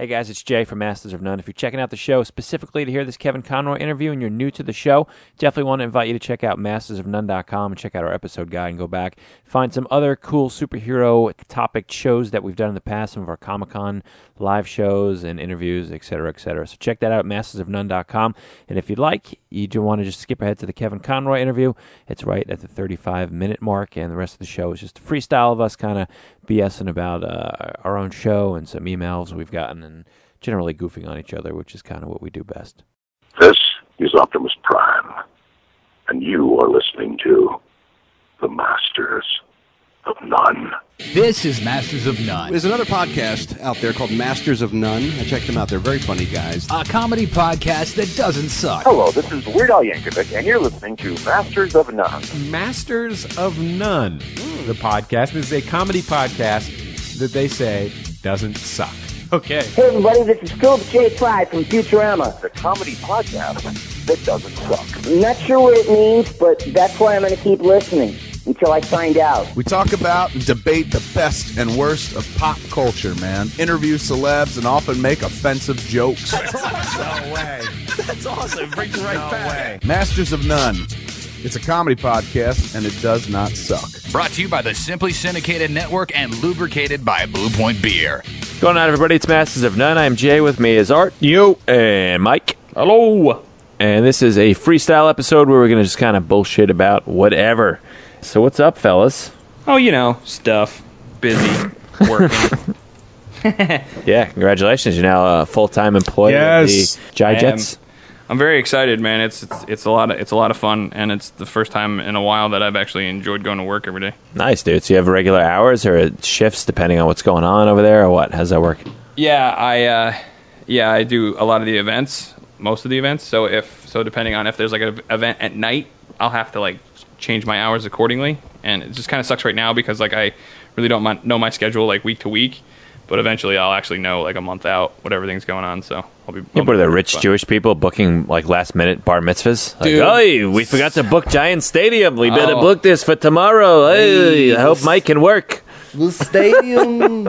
Hey guys, it's Jay from Masters of None. If you're checking out the show specifically to hear this Kevin Conroy interview and you're new to the show, definitely want to invite you to check out mastersofnone.com and check out our episode guide and go back. Find some other cool superhero topic shows that we've done in the past, some of our Comic Con live shows and interviews, etc., etc. So check that out at mastersofnone.com. And if you'd like, you do want to just skip ahead to the Kevin Conroy interview, it's right at the 35 minute mark, and the rest of the show is just a freestyle of us kind of BSing about uh, our own show and some emails we've gotten and generally goofing on each other, which is kind of what we do best. This is Optimus Prime, and you are listening to The Masters of None. This is Masters of None, There's another podcast out there called Masters of None. I checked them out. They're very funny guys. a comedy podcast that doesn't suck. Hello, this is Weird Al Yankovic, and you're listening to Masters of None. Masters of None. The podcast is a comedy podcast that they say doesn't suck. Okay. Hey everybody, this is Philip J. Fry from Futurama. The comedy podcast that doesn't suck. I'm not sure what it means, but that's why I'm going to keep listening until I find out. We talk about and debate the best and worst of pop culture, man. Interview celebs and often make offensive jokes. That's awesome. No way. That's awesome. Bring it right back. Masters of None. It's a comedy podcast and it does not suck. Brought to you by the Simply Syndicated Network and lubricated by Blue Point Beer. Going on, everybody? It's Masters of None. I'm Jay. With me is Art. You. And Mike. Hello. And this is a freestyle episode where we're going to just kind of bullshit about whatever. So, what's up, fellas? Oh, you know, stuff. Busy. Working. Yeah, congratulations. You're now a full time employee Yes. of the Jai. Jets. I'm very excited, man. It's, it's it's a lot of it's a lot of fun, and it's the first time in a while that I've actually enjoyed going to work every day. Nice, dude. So, you have regular hours or shifts depending on what's going on over there, or what? How's that work? Yeah, I uh, yeah I do a lot of the events, most of the events. So if so, depending on if there's like an event at night, I'll have to like change my hours accordingly, and it just kind of sucks right now because like I really don't mon- know my schedule like week to week. But eventually, I'll actually know like a month out what everything's going on. So I'll be. Yeah, I'll what are the rich fun. Jewish people booking like last minute bar mitzvahs? Like, Dude. hey, we forgot to book Giant Stadium. We better Oh. book this for tomorrow. Hey, I hope Mike can work. The stadium.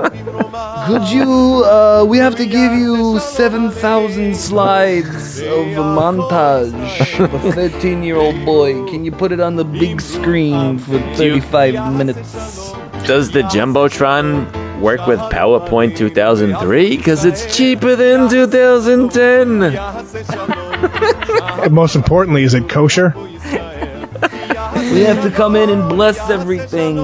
Could you? Uh, we have to give you seven thousand slides of a montage of a thirteen-year-old boy. Can you put it on the big screen for thirty-five minutes? Does the Jumbotron work with PowerPoint 2003? Because it's cheaper than 2010. And most importantly, is it kosher? We have to come in and bless everything.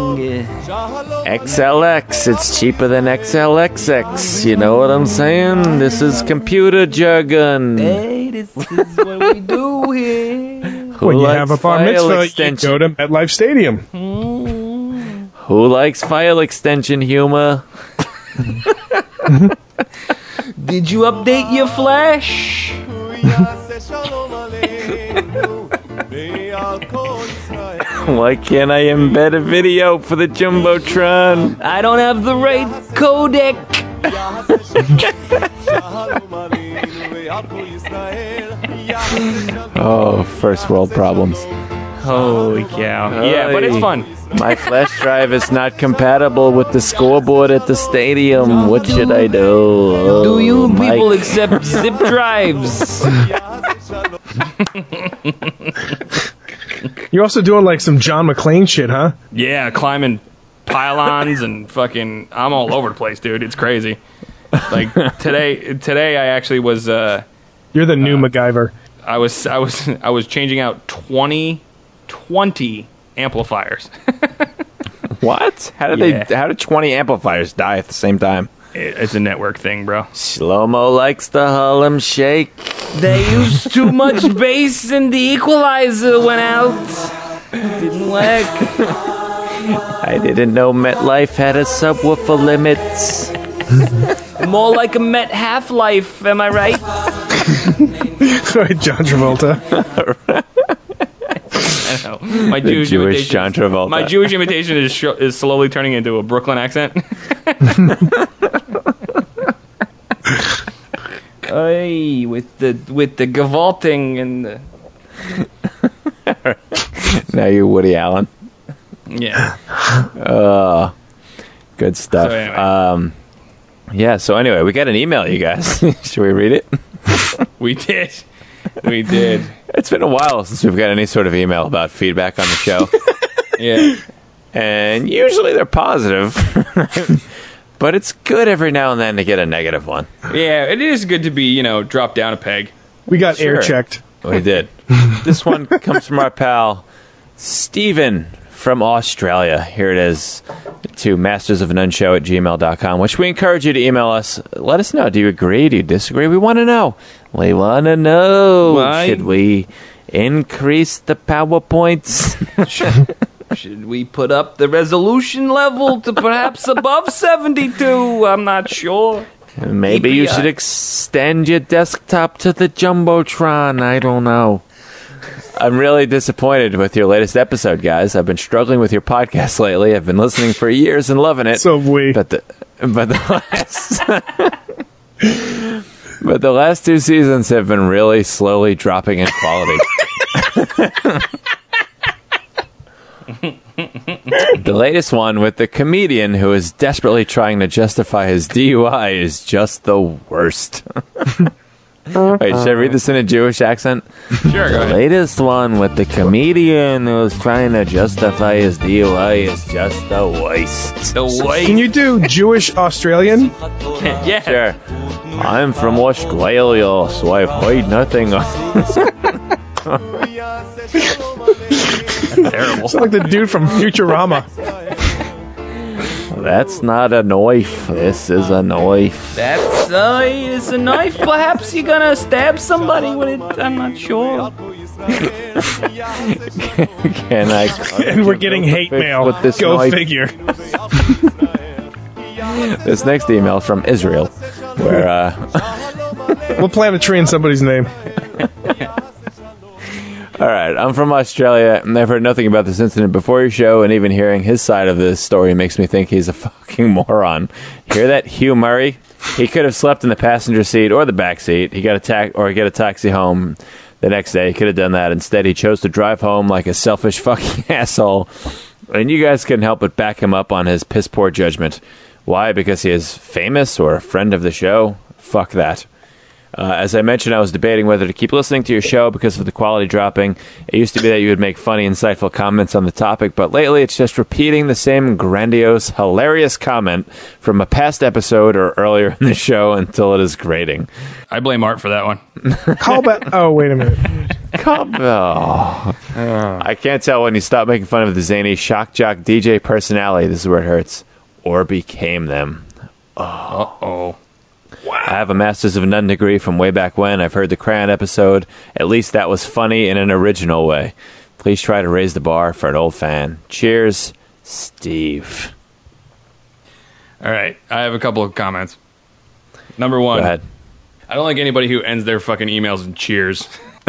XLX, it's cheaper than XLXX. You know what I'm saying? This is computer jargon. Hey, this is what we do here. Who when you have a bar file mitzvah, you extension? go to MetLife Stadium. Hmm. Who likes file extension humor? Did you update your flash? Why can't I embed a video for the Jumbotron? I don't have the right codec. Oh, first world problems. Holy cow! Yeah, but it's fun. My flash drive is not compatible with the scoreboard at the stadium. What should I do? Do you Oh, Mike. people accept zip drives? You're also doing like some John McClane shit, huh? Yeah, climbing pylons and fucking I'm all over the place, dude. It's crazy. Like today today I actually was uh You're the new MacGyver. I was I was I was changing out 20 20 amplifiers. What? How did Yeah. they? How did twenty amplifiers die at the same time? It- it's a network thing, bro. Shlomo likes the Harlem Shake. They used too much bass and the equalizer went out. Didn't work. I didn't know MetLife had a subwoofer limit. More like a Met Half Life, am I right? Right, John Travolta. I know. My Jewish, Jewish John Travolta. My Jewish imitation is sh- is slowly turning into a Brooklyn accent. Hey, with the with the gavalting and the now you're Woody Allen. yeah. Uh, good stuff. So anyway. um, Yeah. So anyway, we got an email, you guys. Should we read it? We did. We did. It's been a while since we've got any sort of email about feedback on the show. Yeah. and usually they're positive. But it's good every now and then to get a negative one. Yeah, it is good to be, you know, dropped down a peg. We got Sure. air checked. We did. this one comes from our pal Steven from Australia. Here it is to masters of none show at gmail.com, which we encourage you to email us. Let us know. Do you agree? Do you disagree? We want to know. We want to know. Why? Should we increase the PowerPoints? Should we put up the resolution level to perhaps above 72? I'm not sure. Maybe you Maybe should extend your desktop to the Jumbotron. I don't know. I'm really disappointed with your latest episode, guys. I've been struggling with your podcast lately. I've been listening for years and loving it. So have we. But the but the last but the last two seasons have been really slowly dropping in quality. the latest one with the comedian who is desperately trying to justify his DUI is just the worst. Wait, should I read this in a Jewish accent? Sure, go The ahead. latest one with the comedian who's trying to justify his DUI is just the worst. The white. Can you do Jewish Australian? yeah. Sure. I'm from Australia, so I've heard nothing. Terrible. Sound like the dude from Futurama. That's not a knife. This is a knife. That's, uh, it's a knife. Perhaps you're gonna stab somebody with it. I'm not sure. Can I? And we're getting hate mail. With this Go knife? figure. This next email from Israel, where uh, We'll plant a tree in somebody's name. All right, I'm from Australia, and I've heard nothing about this incident before your show, and even hearing his side of this story makes me think he's a fucking moron. Hear that, Hugh Murray? He could have slept in the passenger seat or the back seat. He got a ta- or get a taxi home the next day. He could have done that. Instead, he chose to drive home like a selfish fucking asshole. And you guys couldn't help but back him up on his piss poor judgment. Why? Because he is famous or a friend of the show? Fuck that. Uh, as I mentioned, I was debating whether to keep listening to your show because of the quality dropping. It used to be that you would make funny, insightful comments on the topic, but lately it's just repeating the same grandiose, hilarious comment from a past episode or earlier in the show until it is grating. I blame Art for that one. Call back. Oh, wait a minute. Come on. I can't tell when you stop making fun of the zany shock jock DJ personality. This is where it hurts. Or became them. Uh oh. I have a Masters of None degree from way back when. I've heard the Crayon episode. At least that was funny in an original way. Please try to raise the bar for an old fan. Cheers, Steve. All right. I have a couple of comments. Number one. Go ahead. I don't like anybody who ends their fucking emails in cheers.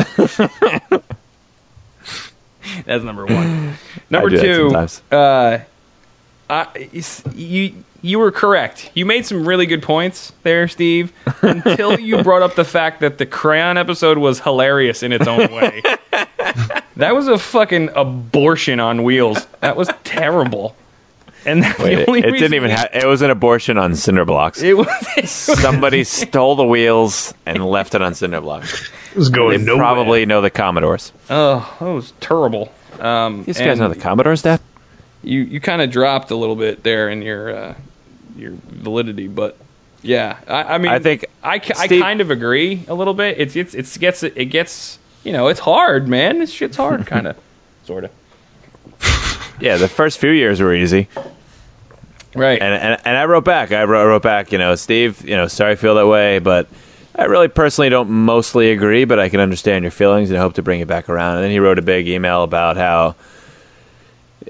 That's number one. Number do that two, sometimes. uh, I, you you were correct. You made some really good points there, Steve. Until you brought up the fact that the crayon episode was hilarious in its own way. that was a fucking abortion on wheels. That was terrible. And that's Wait, the it, only it didn't even we- have. It was an abortion on cinder blocks. It was. Somebody stole the wheels and left it on cinder blocks. It was They going nowhere. probably know the Commodores. Oh, that was terrible. Um, These guys know the Commodores, Dad? You you kind of dropped a little bit there in your uh, your validity, but yeah, I, I mean, I think I, I Steve- kind of agree a little bit. It's it's it's gets it gets you know it's hard, man. This shit's hard, kind of, sort of. Yeah, the first few years were easy. Right. And, and and I wrote back. I wrote, I wrote back. You know, Steve. You know, sorry I feel that way, but I really personally don't mostly agree. But I can understand your feelings and I hope to bring it back around. And then he wrote a big email about how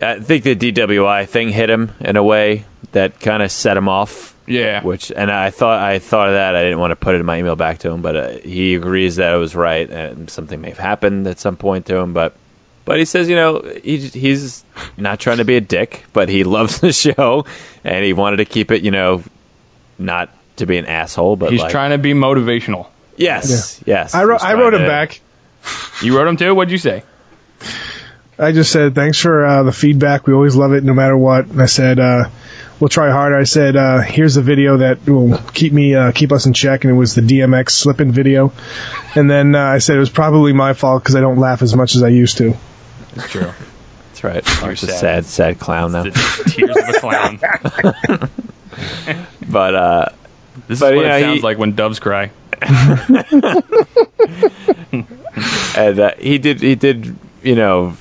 I think the DWI thing hit him in a way that kind of set him off. Yeah. Which and I thought I thought of that. I didn't want to put it in my email back to him, but uh, he agrees that it was right and something may have happened at some point to him. But but he says, you know, he, he's not trying to be a dick, but he loves the show and he wanted to keep it, you know, not to be an asshole, but He's like, trying to be motivational. Yes, yes. I wrote. I wrote trying him to- back. You wrote him too. What'd you say? I just said thanks for uh, the feedback. We always love it, no matter what. And I said uh, we'll try harder. I said uh, here's a video that will keep me uh, keep us in check, and it was the DMX slipping video. And then uh, I said it was probably my fault because I don't laugh as much as I used to. It's true. That's right. You're You're a sad. sad, sad clown now. The tears of a clown. But uh, This But, is what yeah, it sounds he- like when doves cry. and uh, he did he did you know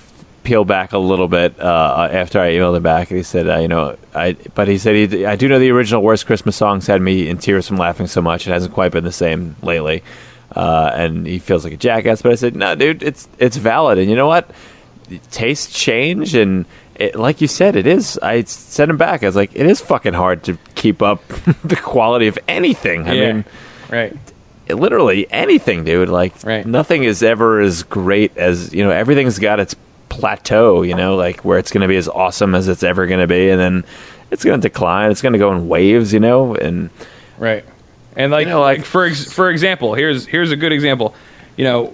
peel back a little bit uh, after I emailed him back, and he said, uh, you know, I but he said he, I do know the original worst Christmas songs had me in tears from laughing so much. It hasn't quite been the same lately, uh, and he feels like a jackass. But I said, no, dude, it's it's valid, and you know what? Tastes change, and it, like you said, it is. I sent him back. I was like, it is fucking hard to keep up the quality of anything. I Yeah. mean Right. literally anything, dude. Like Right. nothing is ever as great as you know. Everything's got its plateau, you know, like where it's going to be as awesome as it's ever going to be, and then it's going to decline. It's going to go in waves, you know. And Right. And like, You know, like- for ex- for example, here's here's a good example. You know,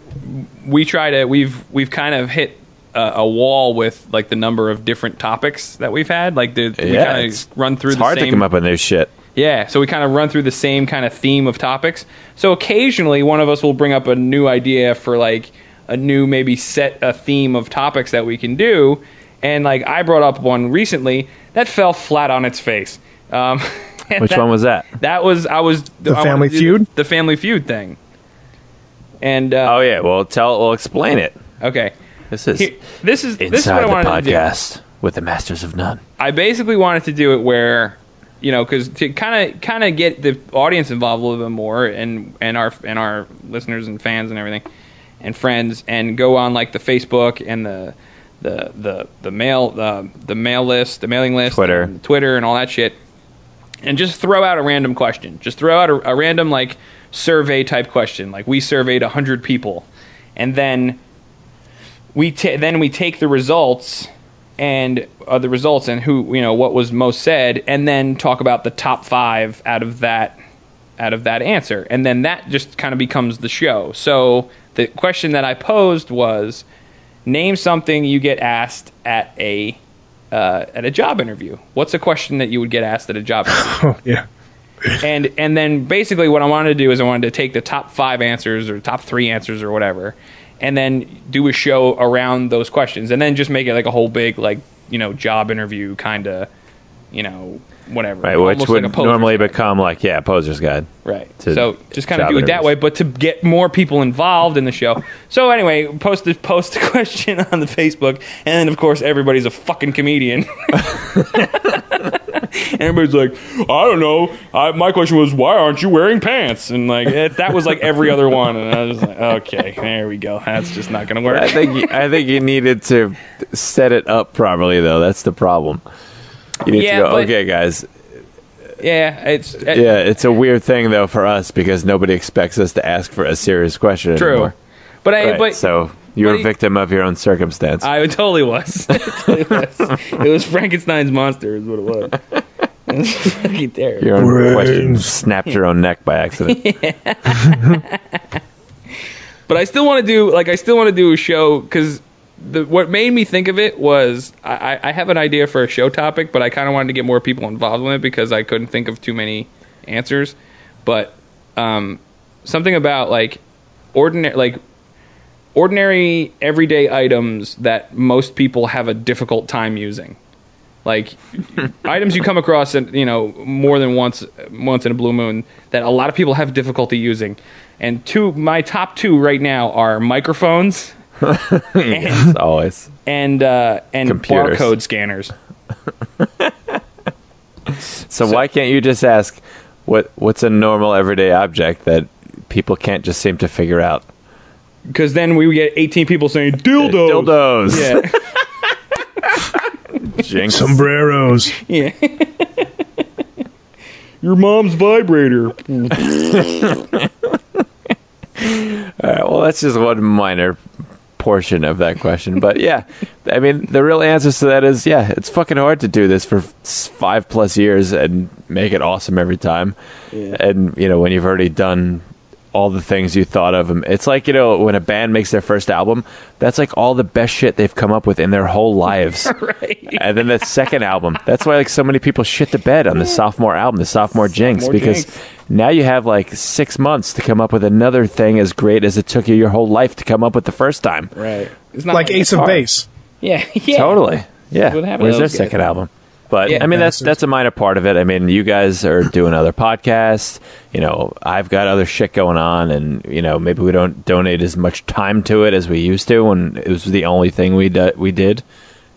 we try to we've we've kind of hit a, a wall with like the number of different topics that we've had. Like the we yeah, kind of run through it's the hard same to come up with new shit. Yeah, so we kind of run through the same kind of theme of topics. So occasionally one of us will bring up a new idea for like a new maybe set a theme of topics that we can do. And like I brought up one recently that fell flat on its face. Um, Which that- one was that? That was I was The I Family Feud? the Family Feud thing. And uh, Oh yeah, well tell, we'll explain it. okay, This is Here- this is this is inside what I the wanted to do. podcast with the Masters of None. I basically wanted to do it where, you know, because to kind of kind of get the audience involved a little bit more, and and our and our listeners and fans and everything, and friends, and go on like the Facebook and the the the the mail the the mail list, the mailing list, Twitter. and Twitter, and all that shit, and just throw out a random question. Just throw out a, a random like survey type question. Like we surveyed hundred people, and then we ta- then we take the results and uh, the results and who you know what was most said, and then talk about the top five out of that out of that answer, and then that just kind of becomes the show. So the question that I posed was, name something you get asked at a uh, at a job interview. What's a question that you would get asked at a job interview? Oh, yeah. and and then basically what I wanted to do is I wanted to take the top five answers or top three answers or whatever, and then do a show around those questions, and then just make it like a whole big like you know job interview kind of you know whatever Right, which Almost would like normally guide. become like yeah, poser's guide. Right. So just kind of do it that way, but to get more people involved in the show. So anyway, post the post a question on the Facebook, and then of course everybody's a fucking comedian. everybody's like, I don't know. I, my question was, why aren't you wearing pants? And like it, that was like every other one, and I was like, okay, there we go. That's just not going to work. I think you- I think you needed to set it up properly though. That's the problem. You need Yeah, to go, but- okay, guys. yeah, it's uh, Yeah, it's a weird thing though for us because nobody expects us to ask for a serious question true. anymore. But I Right, but so you're but a victim of your own circumstance. I totally was. it was. It was Frankenstein's monster, is what it was. Fucking terrible. your own Brains. question snapped your own neck by accident. But I still want to do like I still want to do a show because the what made me think of it was I, I have an idea for a show topic, but I kind of wanted to get more people involved in it because I couldn't think of too many answers. But um, something about like ordinary like ordinary everyday items that most people have a difficult time using. Like items you come across in, you know more than once once in a blue moon that a lot of people have difficulty using. And two my top two right now are microphones yes, always. and uh, and Computers. barcode scanners So, why can't you just ask what what's a normal everyday object that people can't just seem to figure out? because then we would get 18 people saying dildos Dildos. yeah Jinx. Sombreros. yeah your mom's vibrator All right, well, that's just one minor portion of that question. But yeah, I mean, the real answer to that is yeah, it's fucking hard to do this for five plus years and make it awesome every time. And, you know, when you've already done all the things you thought of them. It's like you know when a band makes their first album, that's like all the best shit they've come up with in their whole lives. right. And then that second album, that's why like so many people shit the bed on the sophomore album, the sophomore jinx, Sophomore because jinx. now you have like six months to come up with another thing as great as it took you your whole life to come up with the first time. Right. It's not like Ace of Base. Yeah. yeah. Totally. Yeah. What happened to Where's their guys? second album? But Yeah. I mean that's that's a minor part of it. I mean, you guys are doing other podcasts. You know, I've got other shit going on, and you know, maybe we don't donate as much time to it as we used to when it was the only thing we do, we did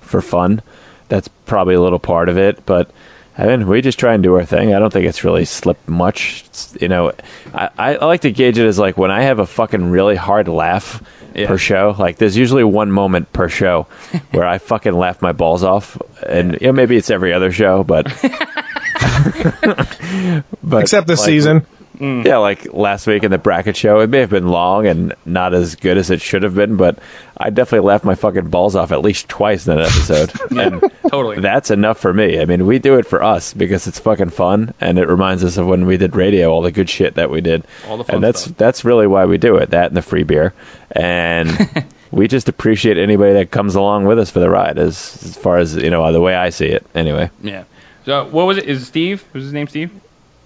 for fun. That's probably a little part of it, but. I mean, we just try and do our thing. I don't think it's really slipped much. It's, you know, I, I like to gauge it as like when I have a fucking really hard laugh Yeah. per show. Like, there's usually one moment per show where I fucking laugh my balls off, and you know, maybe it's every other show, but but Except this like, season. Mm. Yeah, like last week in the bracket show, it may have been long and not as good as it should have been, but I definitely laughed my fucking balls off at least twice in that episode, and Totally. that's enough for me. I mean, we do it for us because it's fucking fun, and it reminds us of when we did radio, all the good shit that we did, All the fun and that's stuff. that's really why we do it. That and the free beer, and we just appreciate anybody that comes along with us for the ride. As as far as you know, the way I see it, anyway. Yeah. So what was it? Is it Steve? Was his name Steve?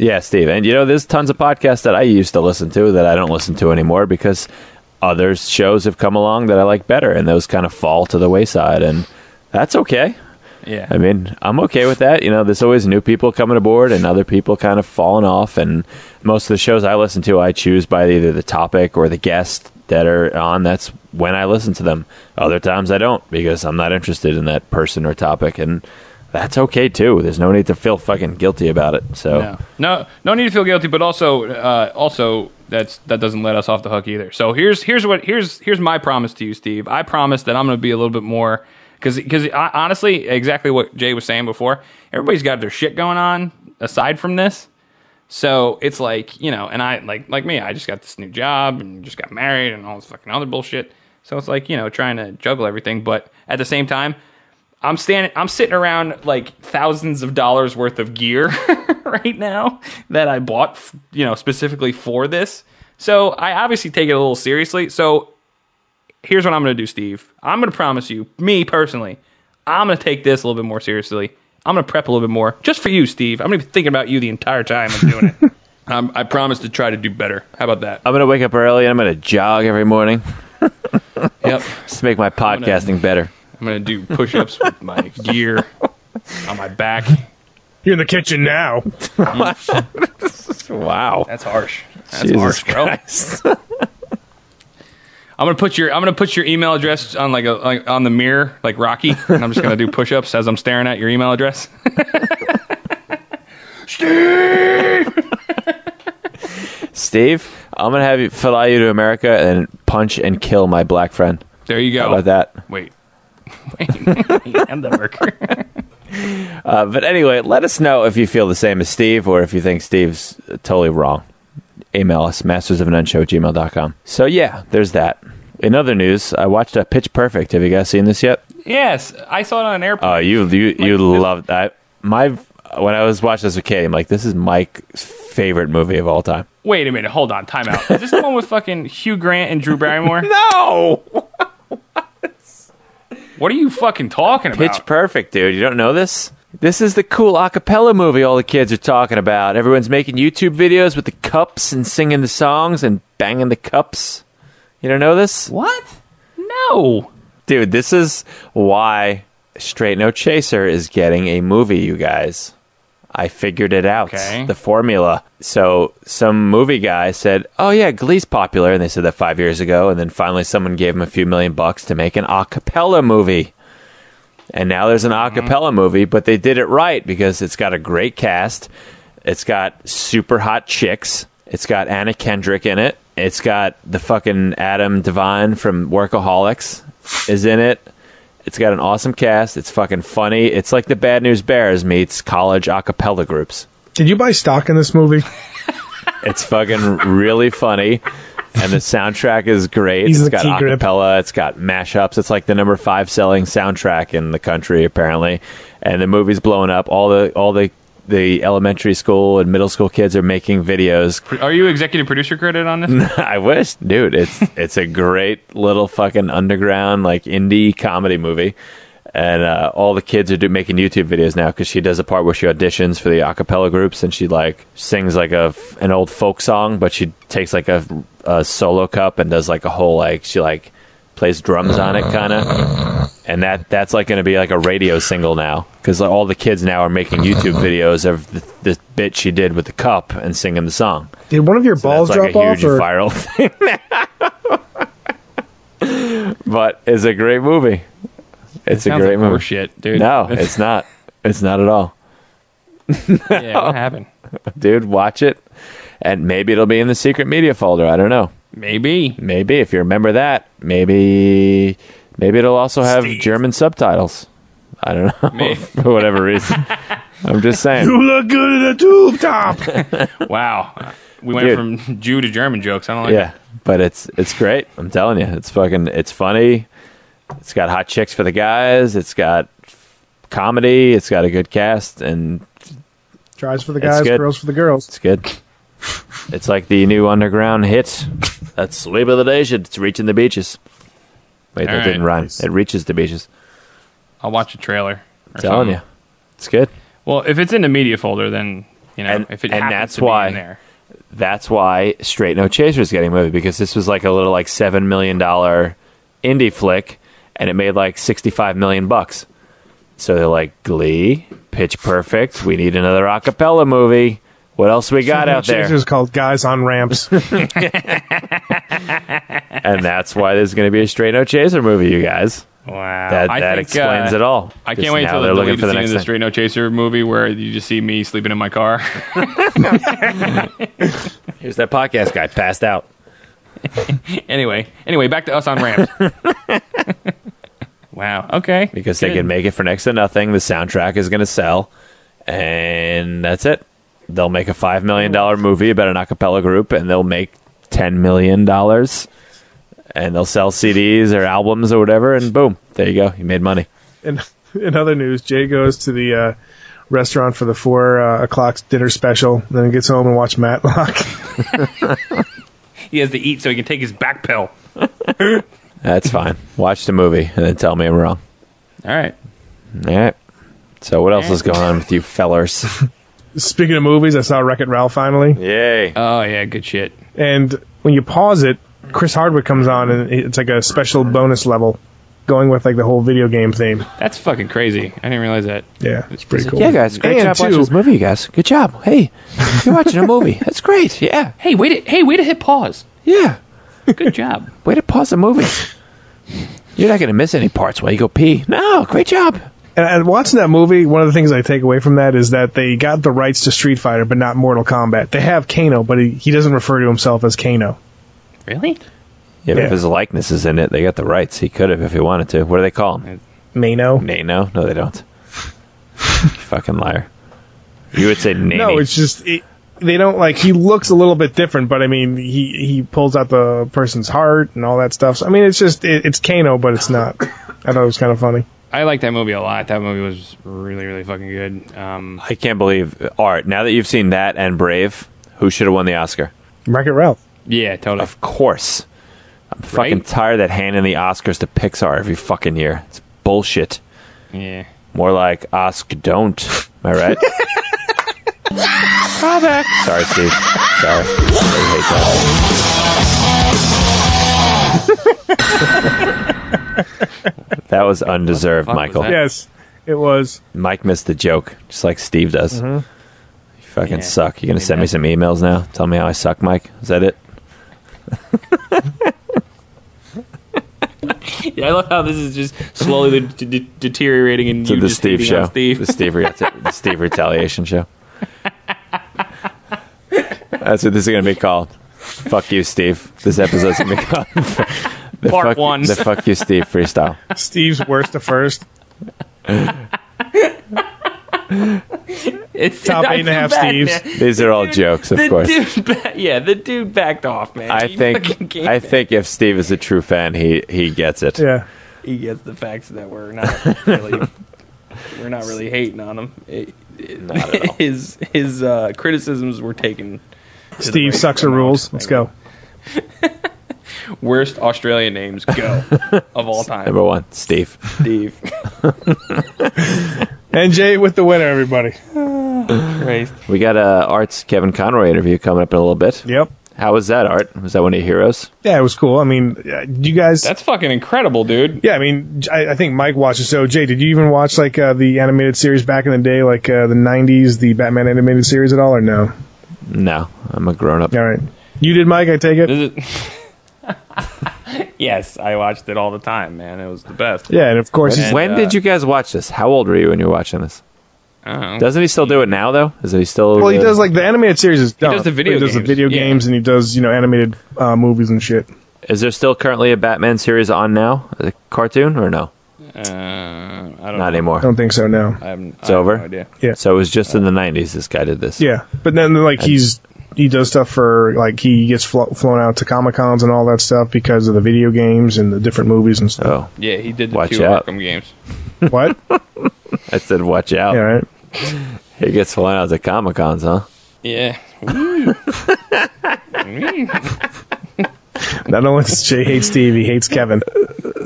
Yeah, Steve. And you know, there's tons of podcasts that I used to listen to that I don't listen to anymore because other shows have come along that I like better, and those kind of fall to the wayside, and that's okay. Yeah. I mean, I'm okay with that. You know, there's always new people coming aboard and other people kind of falling off. And most of the shows I listen to, I choose by either the topic or the guest that are on. That's when I listen to them. Other times I don't because I'm not interested in that person or topic. And that's okay too. There's no need to feel fucking guilty about it. So, No, no, no need to feel guilty, but also, uh, also that's that doesn't let us off the hook either. So here's here's what here's here's my promise to you, Steve. I promise that I'm going to be a little bit more because because honestly, exactly what Jay was saying before. Everybody's got their shit going on aside from this. So it's like you know, and I like like me, I just got this new job and just got married and all this fucking other bullshit. So it's like you know, trying to juggle everything, but at the same time, I'm standing, I'm sitting around like thousands of dollars worth of gear right now that I bought, you know, specifically for this. So I obviously take it a little seriously. So here's what I'm going to do, Steve. I'm going to promise you, me personally, I'm going to take this a little bit more seriously. I'm going to prep a little bit more just for you, Steve. I'm going to be thinking about you the entire time I'm doing it. um, I promise to try to do better. How about that? I'm going to wake up early and I'm going to jog every morning Yep. just to make my podcasting better. I'm going to do push ups with my gear on my back. You're in the kitchen now. Wow. That's harsh. That's Jesus harsh, bro. Christ. I'm gonna put your I'm gonna put your email address on like a like on the mirror like Rocky, and I'm just gonna do push-ups as I'm staring at your email address. Steve, Steve, I'm going to have you fly you to America and punch and kill my black friend. There you go. How about that? Wait, and the worker. Uh, but anyway, let us know if you feel the same as Steve or if you think Steve's totally wrong. Email us, mastersofnoneshow at gmail.com. So, yeah, there's that. In other news, I watched uh, Pitch Perfect. Have you guys seen this yet? yes, I saw it on an airplane. Oh, you you you this- loved that. My when I was watching this with Katie, I'm like, this is Mike's favorite movie of all time. Wait a minute, hold on, time out. Is this the one with fucking Hugh Grant and Drew Barrymore? No, What are you fucking talking about? Pitch Perfect, dude. You don't know this? This is the cool acapella movie all the kids are talking about. Everyone's making YouTube videos with the cups and singing the songs and banging the cups. You don't know this? what? No. Dude, this is why Straight No Chaser is getting a movie, you guys. I figured it out. Okay. The formula. So some movie guy said, "Oh yeah, Glee's popular," and they said that five years ago. And then finally, someone gave him a few million bucks to make an a cappella movie. And now there's an a mm-hmm. cappella movie, but they did it right because it's got a great cast. It's got super hot chicks. It's got Anna Kendrick in it. It's got the fucking Adam Devine from Workaholics is in it. It's got an awesome cast. It's fucking funny. It's like the Bad News Bears meets college a cappella groups. Did you buy stock in this movie? It's fucking really funny. And the soundtrack is great. He's it's got acapella. It's got mashups. It's like the number five selling soundtrack in the country, apparently. And the movie's blowing up. All the all the the elementary school and middle school kids are making videos. Are you executive producer credit on this? I wish, dude. It's it's a great little fucking underground like indie comedy movie, and uh, all the kids are do, making YouTube videos now because she does a part where she auditions for the acapella groups and she like sings like a f- an old folk song, but she takes like a, a solo cup and does like a whole like she like plays drums on it kind of and that that's like going to be like a radio single now because all the kids now are making YouTube videos of the, the bit she did with the cup and singing the song. Did one of your balls That's like drop a off? huge Or? viral thing. but it's a great movie. It's a great like movie. Shit, dude. No, it's not. It's not at all. yeah, what happened? Dude, watch it. And maybe it'll be in the secret media folder. I don't know. Maybe. Maybe if you remember that. Maybe maybe it'll also have German subtitles. I don't know. Maybe. For whatever reason. I'm just saying. You look good in a tube top. Wow. We went Dude. from Jew to German jokes. I don't like Yeah, but it's it's great. I'm telling you, it's fucking it's funny. It's got hot chicks for the guys. It's got comedy. It's got a good cast, and Tries for the guys, good. girls for the girls. it's good. It's like the new underground hit. That's sleep of the day. shit. It's reaching the beaches. Wait, that All didn't right. rhyme. It reaches the beaches. I'll watch a trailer. Or telling something. you, it's good. Well, if it's in the media folder, then you know And- if it and happens that's to be why- in there. That's why Straight No Chaser is getting a movie because this was like a little like seven million dollar indie flick, and it made like sixty five million bucks. So they're like Glee, Pitch Perfect. We need another a cappella movie. What else we got out there? Chasers called Guys on Ramps. And that's why there's going to be a Straight No Chaser movie, you guys. Wow, That I that think, explains uh, it all. I 'Cause can't wait until they're looking for the next of the. Straight No Chaser movie where you just see me sleeping in my car. Here's that podcast guy passed out. anyway, anyway, back to us on ramps. wow. Okay. because they can make it for next to nothing. The soundtrack is going to sell, and that's it. They'll make a five million dollar movie about an a cappella group, and they'll make ten million dollars, and they'll sell CDs or albums or whatever, and boom, there you go, you made money. in, in other news, Jay goes to the uh, restaurant for the four uh, o'clock dinner special. Then he gets home and watch Matlock. He has to eat so he can take his back pill. That's fine. Watch the movie and then tell me I'm wrong. All right. All right. So what else is going on with you fellers? Speaking of movies, I saw Wreck It Ralph finally. Yay! Oh yeah, good shit. And when you pause it, Chris Hardwick comes on, and it's like a special bonus level, going with like the whole video game theme. That's fucking crazy. I didn't realize that. Yeah, it's pretty cool. Yeah, guys, great And job watching two- this movie, you guys. Good job. Hey, you're watching a movie. That's great. Yeah, Hey, wait! To, hey, way to hit pause. yeah. Good job. Way to pause the movie. You're not going to miss any parts while you go pee. No, great job. And, and watching that movie, one of the things I take away from that is that they got the rights to Street Fighter, but not Mortal Kombat. They have Kano, but he, he doesn't refer to himself as Kano. Really? Yeah, but Yeah. if his likeness is in it, they got the rights. He could have if he wanted to. What do they call him? Mano. Nano? No, they don't. You fucking liar. You would say Nany. No, it's just it, they don't like. He looks a little bit different, but I mean, he he pulls out the person's heart and all that stuff. So I mean, it's just it, it's Kano, but it's not. I thought it was kind of funny. I like that movie a lot. That movie was really, really fucking good. Um, I can't believe. Art. Now that you've seen that and Brave, who should have won the Oscar? Wreck It Ralph. yeah, totally. Of course. I'm fucking Right? tired of that handing the Oscars to Pixar every fucking year. It's bullshit. Yeah. More like ask don't. Am I right? Callback. Sorry, Steve. Sorry. I hate that. that was undeserved, fuck was Michael. Yes, it was. Mike missed the joke, just like Steve does. Mm-hmm. You fucking Yeah. suck. You're gonna send me some emails now? Tell me how I suck, Mike. Is that it? Yeah, I love how this is just slowly de- de- deteriorating and To the just Steve show. Steve. The Steve, reta- the Steve retaliation show. That's what this is gonna be called. Fuck you, Steve. This episode's gonna be called the Part fuck, one. The fuck you, Steve freestyle. Steve's worst to first. It's Top eight and a half eight and a feel half bad, Steves. man. These are all jokes, of the course. Dude ba- yeah, the dude backed off, man. I He think I back. think if Steve is a true fan, he he gets it. Yeah. he gets the facts that we're not really we're not really hating on him. It- his his uh, criticisms were taken. Steve sucks or rules. Let's go. Worst Australian names go of all time. Number one, Steve. Steve. and Jay with the winner, everybody. Christ. We got a Art's Kevin Conroy interview coming up in a little bit. Yep. How was that, Art? Was that one of your heroes? Yeah, it was cool. I mean, uh, you guys. That's fucking incredible, dude. Yeah, I mean, I, I think Mike watches. So, Jay, did you even watch like uh, the animated series back in the day, like uh, the '90s, the Batman animated series at all, or no? No, I'm a grown up. All right, you did, Mike. I take it? Is it. Is it? yes, I watched it all the time, man. It was the best. Yeah, and of course, And, when uh, did you guys watch this? How old were you when you were watching this? I don't know. Doesn't he still do it now, though? Is he still? well, he uh, does like the animated series is done. does the video He does the games, video yeah. games, and he does you know animated uh, movies and shit. Is there still currently a Batman series on now, a cartoon, or no? Uh, I don't Not know. I anymore. don't think so. No. I haven't, It's I have over? No idea. Yeah. So it was just in the '90s. This guy did this. Yeah, but then like he's he does stuff for like he gets flo- flown out to comic cons and all that stuff because of the video games and the different movies and stuff. Oh, Yeah, he did the Watch two out. Arkham games. What? I said, watch out. yeah, right. He gets flown out to Comic Cons, huh? Yeah. Not only does Jay hate Steve, he hates Kevin.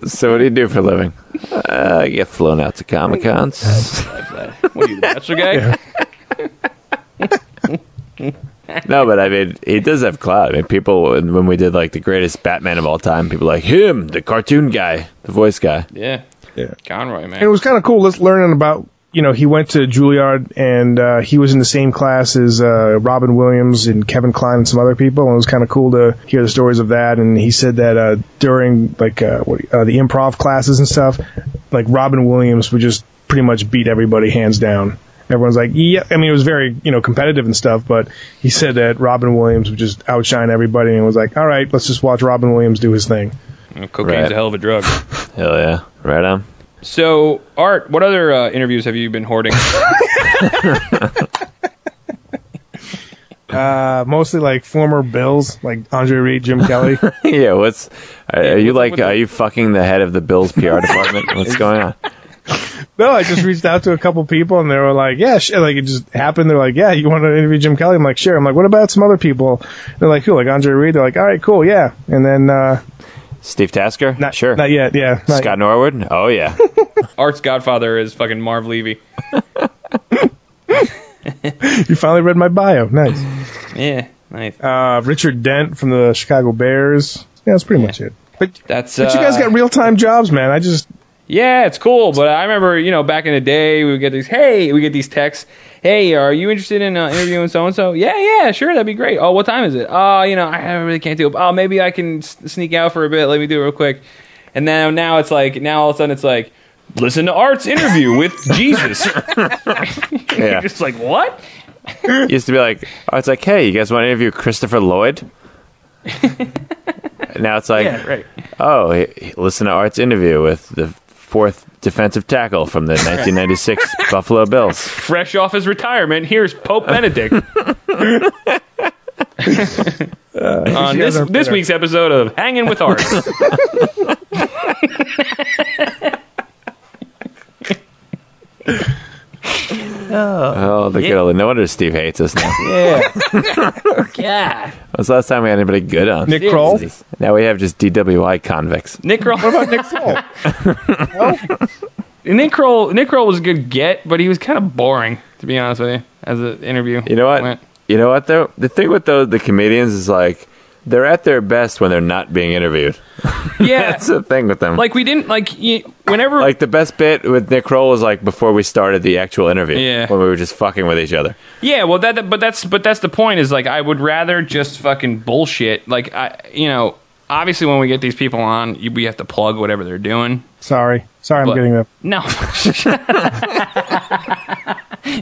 So what do you do for a living? Uh, I get flown out to Comic Cons. what are you, the Bachelor guy? no, but I mean, he does have clout. I mean, people when when we did like the greatest Batman of all time, people like him, the cartoon guy, the voice guy. Yeah. Yeah. Conroy, man. And it was kind of cool just learning about, you know, he went to Juilliard and uh, he was in the same class as uh, Robin Williams and Kevin Kline and some other people. And it was kind of cool to hear the stories of that. And he said that uh, during like uh, what, uh, the improv classes and stuff, like Robin Williams would just pretty much beat everybody hands down. Everyone's like, yeah. I mean, it was very, you know, competitive and stuff, but he said that Robin Williams would just outshine everybody and was like, all right, let's just watch Robin Williams do his thing. Well, Cocaine's Right. a hell of a drug. Hell yeah, right on. So, Art, what other uh, interviews have you been hoarding? Uh, mostly like former Bills, like Andre Reed, Jim Kelly. yeah, what's are, are you like? Are you fucking the head of the Bills PR department? What's going on? No, I just reached out to a couple people and they were like, yeah, sure. Like it just happened. They're like, yeah, you want to interview Jim Kelly? I'm like, sure. I'm like, what about some other people? They're like, who? Like Andre Reed? They're like, all right, cool, yeah. And then, uh, Steve Tasker? not, sure. not yet, yeah. Not Scott Norwood? Oh yeah. Art's godfather is fucking Marv Levy. You finally read my bio. Nice. Yeah, nice. Uh, Richard Dent from the Chicago Bears. Yeah, that's pretty much it. But, That's but you guys uh, got real time jobs, man. I just, Yeah, it's cool, but I remember, you know, back in the day, we would get these, hey, we get these texts, hey, are you interested in uh, interviewing so and so? Yeah, yeah, sure, that'd be great. Oh, what time is it? Oh, you know, I really can't do it. Oh, maybe I can sneak out for a bit. Let me do it real quick. And now, now it's like, now all of a sudden it's like, listen to Art's interview with Jesus. Yeah. You're just like, what? used to be like, oh, it's like, hey, you guys want to interview Christopher Lloyd? now it's like, yeah, right. oh, listen to Art's interview with the fourth defensive tackle from the 1996 Buffalo Bills. Fresh off his retirement, here's Pope Benedict. On this, this week's episode of Hanging with Art. Oh, oh, the good old. No wonder Steve hates us now. yeah. God. When's the last time we had anybody good on? Nick Kroll. Now we have just DWI convicts. Nick Kroll. What about Nick Kroll? Nick Kroll. Nick Kroll was a good get, but he was kind of boring, to be honest with you, as an interview. You know what? went. You know what though? The thing with those the comedians is like they're at their best when they're not being interviewed. Yeah. That's the thing with them. like we didn't like you, whenever like the best bit with Nick Kroll was like before we started the actual interview. Yeah. When we were just fucking with each other. Yeah, well, that, that- but that's but that's the point. Is like I would rather just fucking bullshit. Like I, you know, obviously when we get these people on, you, we have to plug whatever they're doing. Sorry. Sorry, I'm But- getting up. No,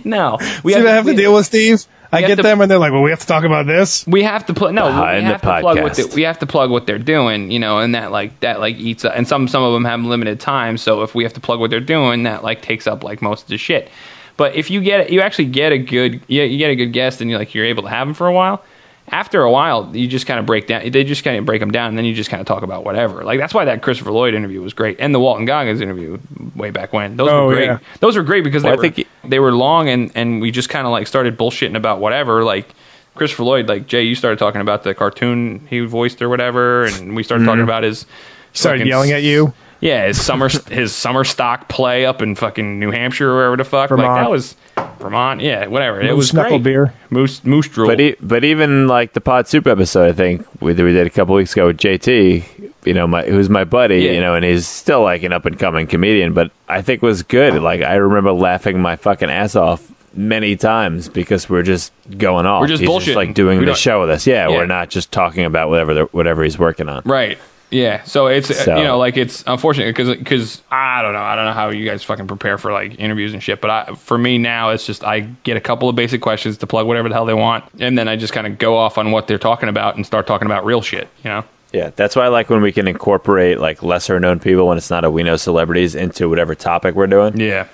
no, we See what I have to deal with, Steve? I get to- them and they're like, well, we have to talk about this. We have to plug. No, Behind we the have to plug what podcast. the, we have to plug what they're doing. You know, and that like that like eats. Up. And some some of them have limited time. So if we have to plug what they're doing, that like takes up like most of the shit. But if you get you actually get a good you, you get a good guest and you like you're able to have them for a while, after a while, you just kind of break down. They just kind of break them down, and then you just kind of talk about whatever. Like that's why that Christopher Lloyd interview was great, and the Walton Goggins interview way back when. Those Oh, were great. yeah. Those were great because they I were think- they were long, and and we just kind of like started bullshitting about whatever. Like Christopher Lloyd, like Jay, you started talking about the cartoon he voiced or whatever, and we started talking mm-hmm. about his. Started fucking yelling at you. Yeah, his summer his summer stock play up in fucking New Hampshire or wherever the fuck. Like that was Vermont. Yeah, whatever. it Moose was knuckle great. beer. Moose moose drool. But e- but even like the Pod Soup episode, I think we, we did a couple weeks ago with JT, you know, my who's my buddy, Yeah. you know, and he's still like an up and coming comedian, but I think was good. Like I remember laughing my fucking ass off many times because we're just going off. We're just bullshit. he's bullshitting. like doing We the show with us. Yeah, Yeah. we're not just talking about whatever the, whatever he's working on. Right. Yeah. So it's uh, So- you know like it's unfortunate because because I don't know I don't know how you guys fucking prepare for like interviews and shit. But I for me now it's just I get a couple of basic questions to plug whatever the hell they want, and then I just kind of go off on what they're talking about and start talking about real shit. You know. Yeah, that's why I like when we can incorporate like lesser known people when it's not a we know celebrities into whatever topic we're doing, Yeah.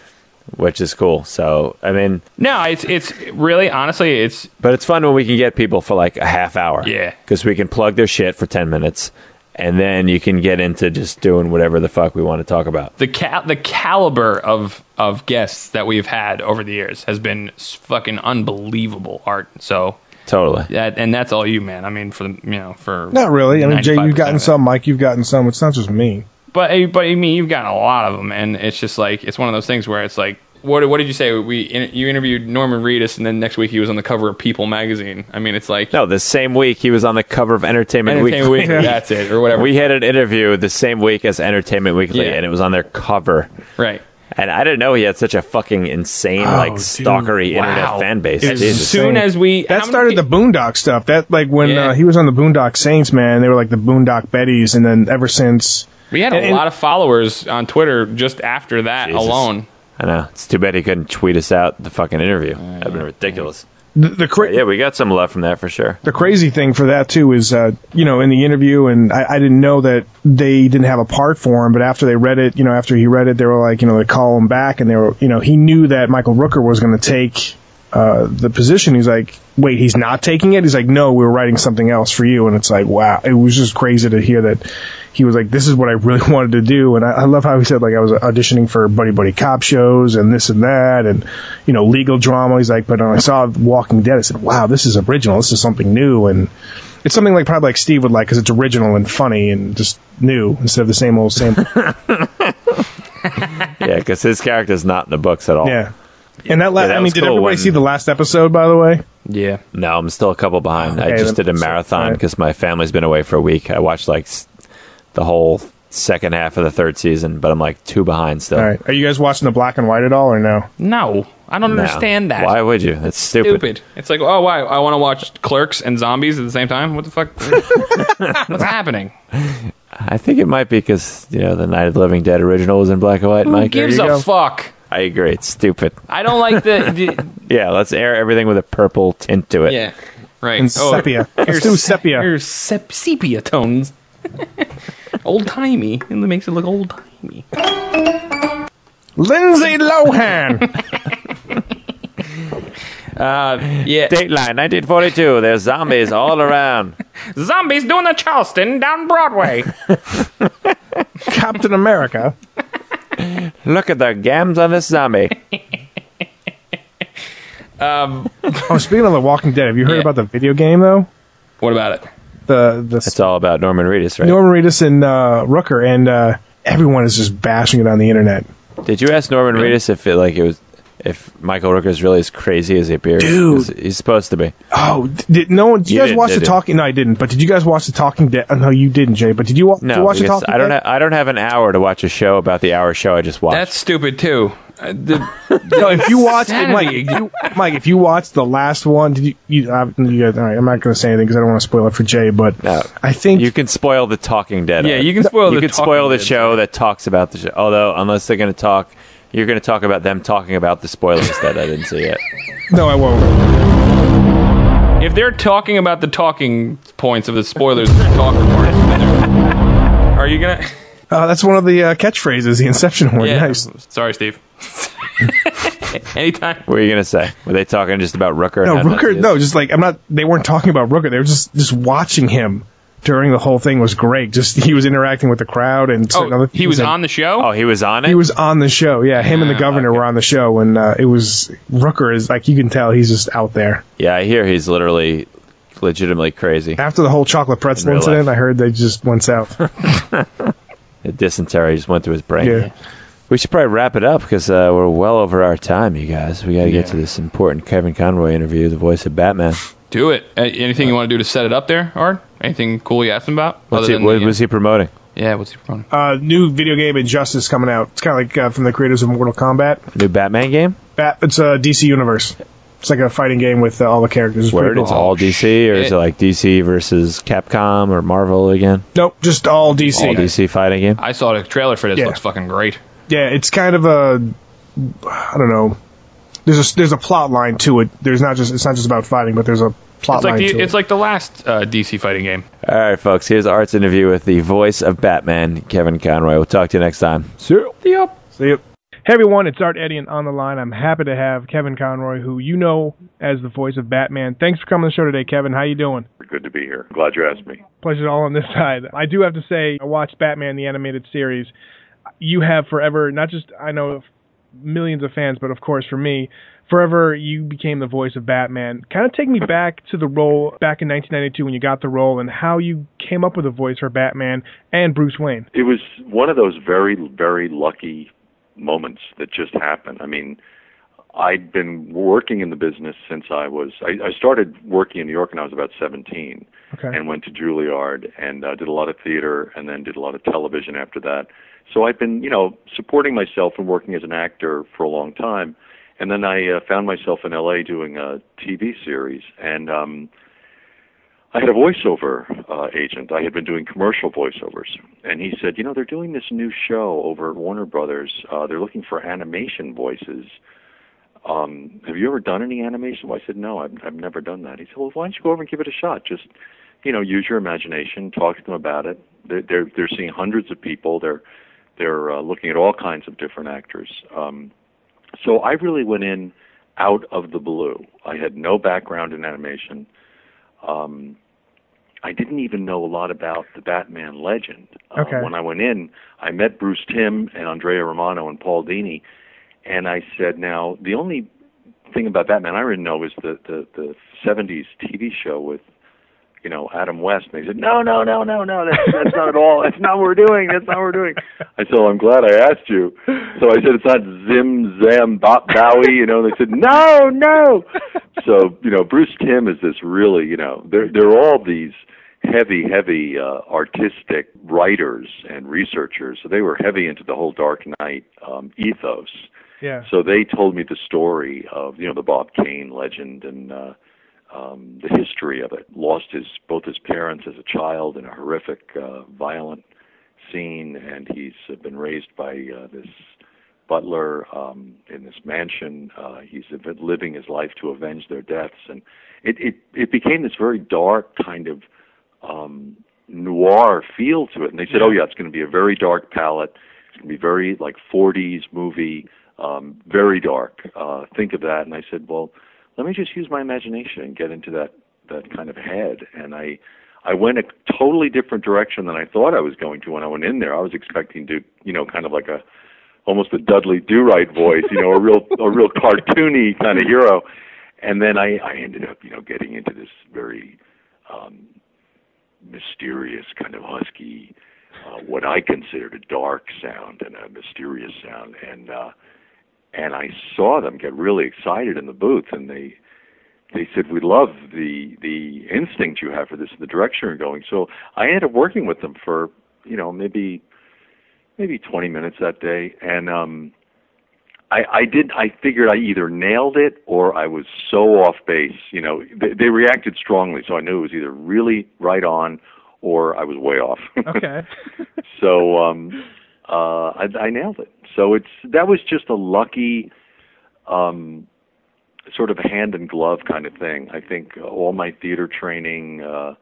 which is cool. So I mean, No, it's it's really honestly it's But it's fun when we can get people for like a half hour. Yeah. Because we can plug their shit for 10 minutes and then you can get into just doing whatever the fuck we want to talk about. the cal- the caliber of of guests that we've had over the years has been fucking unbelievable art. So Totally. that and that's all you, man. I mean, for the you know for Not really. I mean, Jay, you've gotten some. Mike, you've gotten some. It's not just me. But eh, but I mean, you've gotten a lot of them, and it's just like it's one of those things where it's like, what what did you say? We in, you interviewed Norman Reedus, and then next week he was on the cover of People magazine. I mean, it's like No, the same week he was on the cover of Entertainment, Entertainment Weekly. Weekly, that's it, or whatever. We had an interview the same week as Entertainment Weekly Yeah. and it was on their cover. right. And I didn't know he had such a fucking insane, Oh, like, dude. stalkery Wow. internet fan base. As Jesus. soon as we That how many started the Boondock stuff. That like when Yeah. uh, he was on the Boondock Saints, man, they were like the Boondock Betties, and then ever since, we had a and- and- lot of followers on Twitter just after that Jesus. alone. I know. It's too bad he couldn't tweet us out the fucking interview. That'd been ridiculous. the, the cra- Yeah, we got some love from that for sure. the crazy thing for that too is, uh, you know, in the interview, and I, I didn't know that they didn't have a part for him, but after they read it, you know, after he read it, they were like, you know, they call him back, and they were, you know, he knew that Michael Rooker was going to take uh, the position. He's like, wait, he's not taking it. He's like, no, we were writing something else for you, and it's like, wow, it was just crazy to hear that. He was like, "This is what I really wanted to do," and I, I love how he said, like, I was auditioning for buddy buddy cop shows and this and that, and you know, legal drama. He's like, but when I saw Walking Dead, I said, "Wow, this is original. This is something new." And it's something like probably like Steve would like because it's original and funny and just new instead of the same old same. Yeah, because his character's not in the books at all. yeah. And that, la- Yeah, that I mean, did cool everybody when- see the last episode? By the way, Yeah. No, I'm still a couple behind. I just did a marathon alright. because my family's been away for a week. I watched like the whole second half of the third season, but I'm like two behind still. all right. Are you guys watching the black and white at all or no? No, I don't No. understand that. Why would you? That's stupid. Stupid. It's like, oh, why? I want to watch Clerks and Zombies at the same time. What the fuck? What's happening? I think it might be because you know the Night of the Living Dead original was in black and white. Who Mike, gives a go. fuck? I agree. It's stupid. I don't like the. the Yeah, let's air everything with a purple tint to it. yeah, right. And sepia. Let's do sepia. Here's sep- sepia tones. old timey. It makes it look old timey. Lindsay Lohan. Uh, yeah. Dateline, 1942. There's zombies all around. Zombies doing the Charleston down Broadway. Captain America. Look at the gams on this zombie. Um, Oh, speaking of The Walking Dead, have you heard Yeah. about the video game though? what about it? The the It's all about Norman Reedus, right? Norman Reedus and uh, Rooker, and uh, everyone is just bashing it on the internet. Did you ask Norman Reedus if it like it was if Michael Rooker is really as crazy as he appears? Dude. 'Cause he's supposed to be. Oh, did no one? Did you, You guys didn't, watch the? Talking? No, I didn't. But did you guys watch the Talking Dead? Oh, no, you didn't, Jay. But did you, wa- did you No, watch the Talking I don't. Dead? Ha- I don't have an hour to watch a show about the hour show I just watched. That's stupid too. Uh, the, no, if you watch, Insanity. Mike, if you, Mike, if you watch the last one, did you? you, uh, you guys, all right, I'm not going to say anything because I don't want to spoil it for Jay. But No. I think you can spoil the Talking Dead. Yeah, you can spoil You the can spoil the Dead. show that talks about the show. Although, unless they're going to talk, you're going to talk about them talking about the spoilers that I didn't see yet. no, I won't. if they're talking about the talking points of the spoilers, the talking parts, they're- you gonna? Uh, that's one of the uh, catchphrases, the Inception one. Yeah. Nice. Sorry, Steve. Anytime. What are you gonna say? Were they talking just about Rooker? No, and how nuts Rooker. No, just like I'm not. They weren't talking about Rooker. They were just just watching him during the whole thing was great. Just he was interacting with the crowd and certain other Oh, he things was and- on the show. Oh, he was on it. He was on the show. Yeah, him and the governor were on the show, and uh, it was Rooker is like you can tell he's just out there. Yeah, I hear he's literally legitimately crazy. After the whole chocolate pretzel In incident, life. I heard they just went south. The dysentery just went through his brain. Yeah. We should probably wrap it up because uh, we're well over our time, you guys. We got to get Yeah. to this important Kevin Conroy interview, the voice of Batman. Do it. Uh, anything you want to do to set it up there, Art? Anything cool you asked him about? What's he, what the, uh, was he promoting? Yeah, what's he promoting? uh, new video game Injustice coming out. It's kind of like uh, from the creators of Mortal Kombat. New Batman game? Bat, it's a DC universe. It's like a fighting game with uh, all the characters. It's Word? cool. It's all DC, or is it like DC versus Capcom or Marvel again? Nope, just all DC. All DC fighting game? I saw the trailer for this. Yeah. Looks fucking great. Yeah, it's kind of a I don't know. There's a there's a plot line to it. There's not just it's not just about fighting, but there's a plot It's like line the, to it's it. like the last uh, DC fighting game. All right, folks. Here's Art's interview with the voice of Batman, Kevin Conroy. We'll talk to you next time. See you. Yep. See you. Hey everyone, it's Art Eddie and on the line. I'm happy to have Kevin Conroy, who you know as the voice of Batman. Thanks for coming on the show today, Kevin. How are you doing? Good to be here. Glad you asked me. Pleasure's all on this side. I do have to say, I watched Batman the animated series. You have forever, not just I know millions of fans, but of course for me, forever you became the voice of Batman. Kind of take me back to the role back in 1992 when you got the role and how you came up with a voice for Batman and Bruce Wayne. It was one of those very, very lucky moments that just happened. I mean, I'd been working in the business since I was. I, I started working in New York when I was about 17, Okay. and went to Juilliard and uh, did a lot of theater, and then did a lot of television after that. So I've been, you know, supporting myself and working as an actor for a long time. And then I uh, found myself in LA doing a TV series, and um, I had a voiceover uh, agent. I had been doing commercial voiceovers, and he said, "You know, they're doing this new show over at Warner Brothers. Uh, they're looking for animation voices. Um, have you ever done any animation?" Well, I said, "No, I've, I've never done that." He said, "Well, why don't you go over and give it a shot? Just, you know, use your imagination. Talk to them about it. They're they're, they're seeing hundreds of people. They're they're uh, looking at all kinds of different actors." Um, so I really went in out of the blue. I had no background in animation. Um, I didn't even know a lot about the Batman legend. Uh, Okay. When I went in, I met Bruce Timm and Andrea Romano and Paul Dini, and I said, "Now the only thing about Batman I didn't know was the the, the '70s TV show with." You know Adam West, and they said, "No, no, no, no, no. That's that's not at all. That's not what we're doing. That's not what we're doing." I said, well, "I'm glad I asked you." So I said, "It's not Zim Zam Bop Bowie." You know, and they said, "No, no." So you know, Bruce Timm is this really, you know, they're they're all these heavy, heavy uh, artistic writers and researchers. So they were heavy into the whole Dark Knight um, ethos. Yeah. So they told me the story of you know the Bob Kane legend and uh, um, the history of it. Lost his both his parents as a child in a horrific, uh, violent scene, and he's uh, been raised by uh, this butler um, in this mansion. Uh, he's living his life to avenge their deaths, and it it it became this very dark kind of um, noir feel to it. And they said, "Oh yeah, it's going to be a very dark palette. It's going to be very like 40s movie, um, very dark. Uh, think of that." And I said, "Well, let me just use my imagination and get into that that kind of head." And I I went a totally different direction than I thought I was going to when I went in there. I was expecting to, you know, kind of like a almost a Dudley Do Right voice, you know, a real a real cartoony kind of hero. And then I I ended up, you know, getting into this very um mysterious kind of husky uh, what I considered a dark sound and a mysterious sound and uh and I saw them get really excited in the booth and they they said we love the the instinct you have for this the direction you're going so I ended up working with them for you know maybe maybe 20 minutes that day and um I, I did. I figured I either nailed it or I was so off base. You know, they, they reacted strongly, so I knew it was either really right on or I was way off. Okay. so um, uh, I, I nailed it. So it's that was just a lucky, um, sort of hand and glove kind of thing. I think all my theater training uh,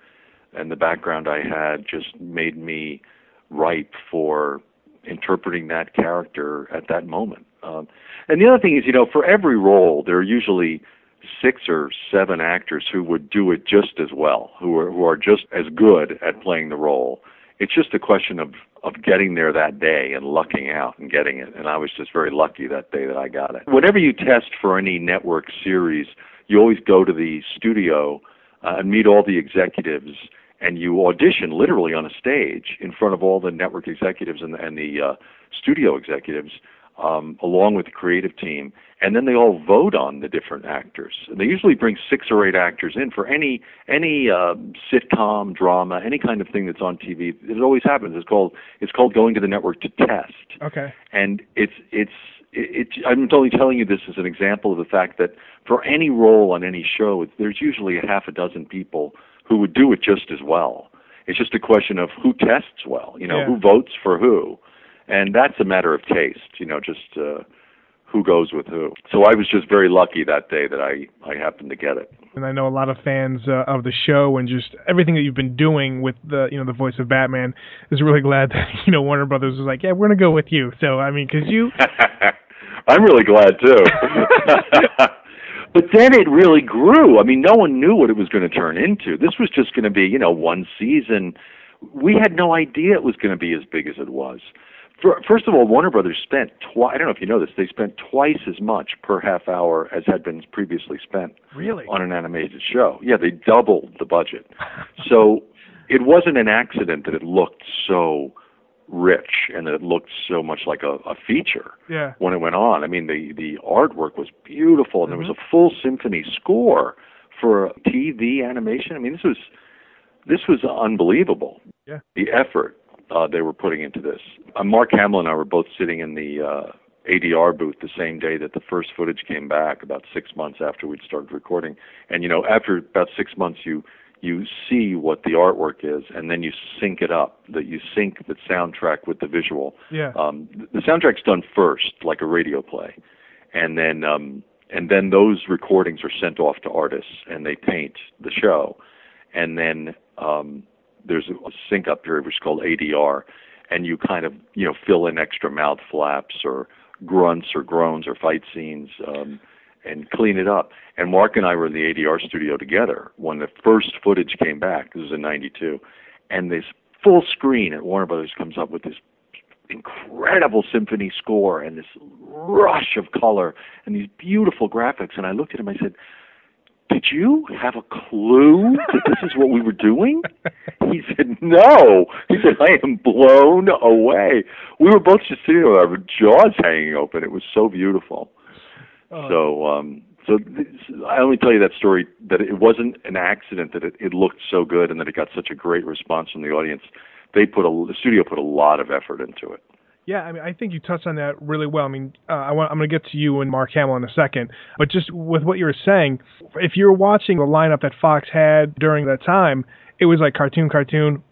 and the background I had just made me ripe for interpreting that character at that moment. Um, and the other thing is, you know, for every role, there are usually six or seven actors who would do it just as well, who are who are just as good at playing the role. It's just a question of of getting there that day and lucking out and getting it. And I was just very lucky that day that I got it. Whenever you test for any network series, you always go to the studio uh, and meet all the executives and you audition literally on a stage in front of all the network executives and, and the uh, studio executives um, along with the creative team, and then they all vote on the different actors. And they usually bring six or eight actors in for any any uh, sitcom, drama, any kind of thing that's on TV. It always happens. It's called it's called going to the network to test. Okay. And it's it's it, it, I'm only telling you this as an example of the fact that for any role on any show, there's usually a half a dozen people who would do it just as well. It's just a question of who tests well, you know, Yeah. who votes for who, and that's a matter of taste, you know, just uh, who goes with who. So I was just very lucky that day that I I happened to get it. and I know a lot of fans uh, of the show and just everything that you've been doing with the you know the voice of Batman is really glad that you know Warner Brothers was like, yeah, we're gonna go with you. So I mean, because you I'm really glad too. but then it really grew. I mean, no one knew what it was going to turn into. This was just going to be, you know, one season. We had no idea it was going to be as big as it was. First of all, Warner Brothers spent twi- I don't know if you know this. They spent twice as much per half hour as had been previously spent really on an animated show. Yeah, they doubled the budget. so it wasn't an accident that it looked so rich and that it looked so much like a, a feature yeah when it went on. I mean, the the artwork was beautiful, and there was mm-hmm. a full symphony score for TV animation. I mean, this was this was unbelievable. Yeah. The effort uh, they were putting into this. Uh, Mark Hamill and I were both sitting in the uh, ADR booth the same day that the first footage came back, about six months after we'd started recording. And you know, after about six months, you you see what the artwork is, and then you sync it up. That you sync the soundtrack with the visual. yeah Um, the soundtrack's done first, like a radio play, and then um, and then those recordings are sent off to artists, and they paint the show, and then um, there's a sync up period which is called ADR, and you kind of you know fill in extra mouth flaps or grunts or groans or fight scenes. Um, and clean it up. And Mark and I were in the ADR studio together when the first footage came back. This was in '92, and this full screen at Warner Brothers comes up with this incredible symphony score and this rush of color and these beautiful graphics. And I looked at him. I said, "Did you have a clue that this is what we were doing?" He said, "No." He said, "I am blown away." We were both just sitting there with our jaws hanging open. It was so beautiful. So, um, so this, I only tell you that story that it wasn't an accident that it, it looked so good and that it got such a great response from the audience. They put a the studio put a lot of effort into it. Yeah, I mean, I think you touched on that really well. I mean, uh, I want, I'm going to get to you and Mark Hamill in a second, but just with what you were saying, if you were watching the lineup that Fox had during that time, it was like cartoon, cartoon,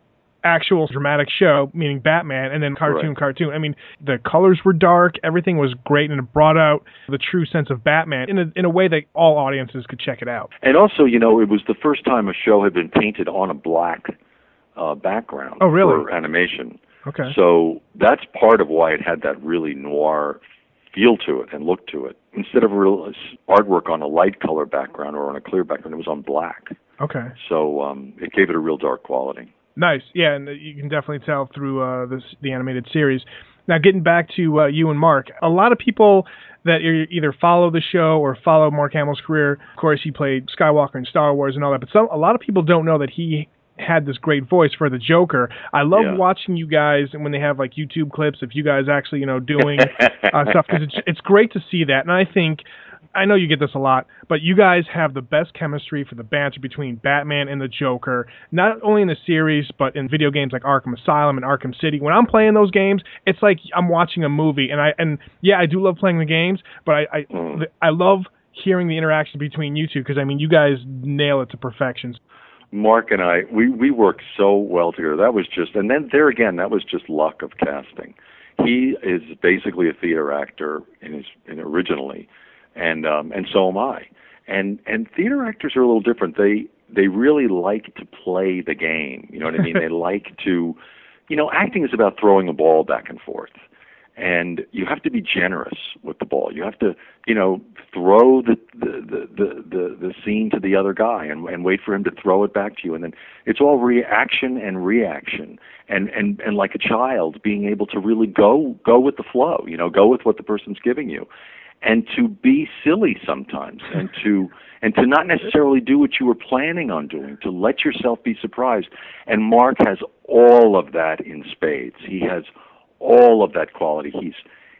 actual dramatic show, meaning Batman, and then cartoon, Right. cartoon. I mean, the colors were dark, everything was great, and it brought out the true sense of Batman in a in a way that all audiences could check it out. And also, you know, it was the first time a show had been painted on a black uh, background Oh, really? for animation. Okay. So that's part of why it had that really noir feel to it and look to it. Instead of real artwork on a light color background or on a clear background, it was on black. Okay. So um, it gave it a real dark quality. Nice. Yeah, and you can definitely tell through uh, this the animated series. Now, getting back to uh, you and Mark, a lot of people that either follow the show or follow Mark Hamill's career. Of course, he played Skywalker in Star Wars and all that, but some a lot of people don't know that he had this great voice for the Joker. I love Yeah. watching you guys and when they have like YouTube clips of you guys actually, you know, doing uh, stuff because it's it's great to see that. And I think I know you get this a lot, but you guys have the best chemistry for the banter between Batman and the Joker, not only in the series, but in video games like Arkham Asylum and Arkham City. When I'm playing those games, it's like I'm watching a movie, and I and yeah, I do love playing the games, but I I, I love hearing the interaction between you two because I mean, you guys nail it to perfection. Mark and I, we we worked so well together. That was just, and then there again, that was just luck of casting. He is basically a theater actor in his in originally, and um, and so am I. And and theater actors are a little different. They they really like to play the game. You know what I mean? they like to, you know, acting is about throwing a ball back and forth. And you have to be generous with the ball. You have to, you know, throw the the the the, the, scene to the other guy and, and wait for him to throw it back to you, and then it's all reaction and reaction, and and and like a child being able to really go go with the flow, you know, go with what the person's giving you, and to be silly sometimes, and to and to not necessarily do what you were planning on doing, to let yourself be surprised. And Mark has all of that in spades. He has all of that quality. He's